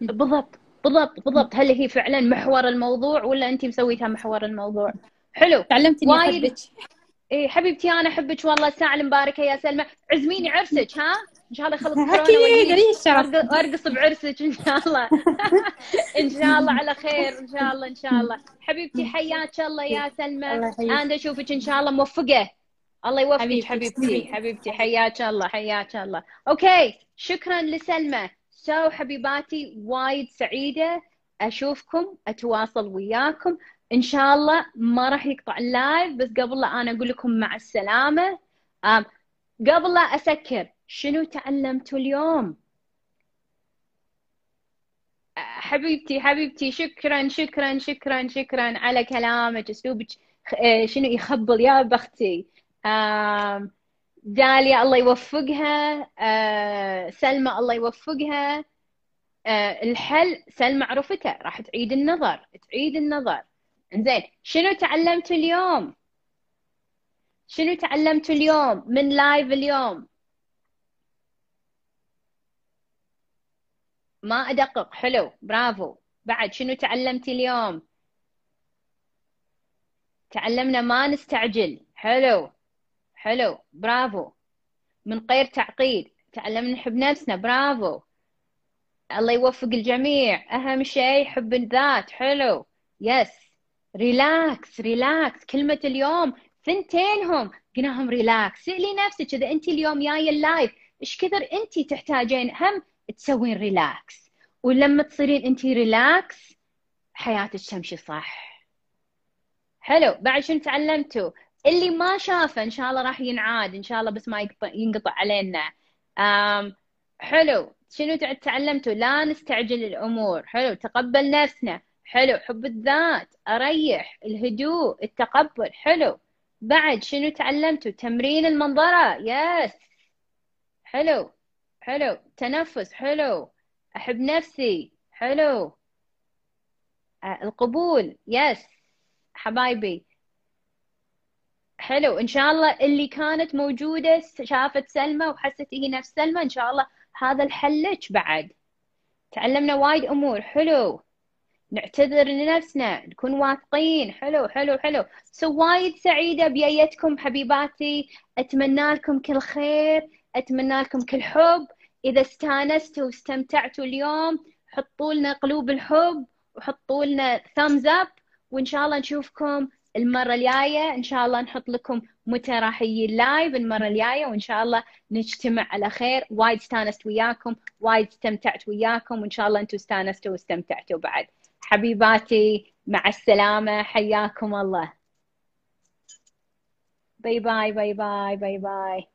Speaker 1: بالضبط. بالضبط بالضبط. هل هي فعلا محور الموضوع ولا انت مسويتها محور الموضوع؟ حلو.
Speaker 3: تعلمت إني
Speaker 1: وايد.
Speaker 3: أحبك.
Speaker 1: إيه حبيبتي أنا أحبك. والله الساعة المباركة يا سلمى. عزميني عرسك ها؟ إن شاء الله يخلص كورونا واجيك
Speaker 3: لي الشرف.
Speaker 1: وارقص بعرسك إن شاء الله. إن شاء الله على خير إن شاء الله إن شاء الله. حبيبتي حياك الله يا سلمى. أنا أشوفك إن شاء الله موفقة. الله يوفقك
Speaker 3: حبيبتي،.
Speaker 1: حبيبتي حياك الله حياك الله. okay شكرا لسلمى. so حبيباتي وايد سعيدة أشوفكم أتواصل وياكم. إن شاء الله ما راح يقطع ال live بس قبل لا أنا أقول لكم مع السلامة. قبل لا أسكر شنو تعلمتوا اليوم؟ حبيبتي حبيبتي شكرا شكرا شكرا شكرا على كلامك أسلوبك آه، شنو يخبل يا بختي. داليا الله يوفقها آه، سلمى الله يوفقها آه، الحل سلمى عرفته راح تعيد النظر تعيد النظر. زين شنو تعلمتوا اليوم؟ شنو تعلمتوا اليوم؟ من لايف اليوم. ما أدقق حلو برافو. بعد شنو تعلمتي اليوم؟ تعلمنا ما نستعجل حلو. حلو برافو. من غير تعقيد تعلمنا نحب نفسنا برافو. الله يوفق الجميع. أهم شيء حب الذات حلو. yes relax relax كلمة اليوم ثنتينهم. قلناهم relax سألي نفسك إذا أنت اليوم جاية ال live إيش كثر أنت تحتاجين هم تسوين relax ولما تصيرين أنت relax حياتك تمشي صح. حلو. بعد شنو تعلمتوا؟ اللي ما شافه إن شاء الله راح ينعاد إن شاء الله بس ما ينقطع علينا. أم حلو. شنو تع- تعلمتوا؟ لا نستعجل الأمور. حلو. تقبل نفسنا. حلو. حب الذات. أريح. الهدوء. التقبل. حلو. بعد شنو تعلمتوا؟ تمرين المنظرة. يس حلو. حلو. تنفس. حلو. أحب نفسي. حلو. آه، القبول. يس حبايبي. حلو. إن شاء الله اللي كانت موجودة شافت سلمى وحست هي نفس سلمى إن شاء الله هذا الحل لك بعد. تعلمنا وايد أمور. حلو. نعتذر لنفسنا. نكون واثقين. حلو حلو حلو. so وايد سعيدة بيايتكم حبيباتي. أتمنى لكم كل خير. أتمنى لكم كل حب. إذا استانستوا واستمتعتوا اليوم حطوا لنا قلوب الحب وحطوا لنا thumbs up. وإن شاء الله نشوفكم المرة الجاية إن شاء الله نحط لكم متى راح يجي ال live المرة الجاية وإن شاء الله نجتمع على خير. وايد استانست وياكم وايد استمتعت وياكم وإن شاء الله أنتم استانستوا واستمتعتوا بعد. حبيباتي مع السلامة. حياكم الله. bye bye bye bye bye bye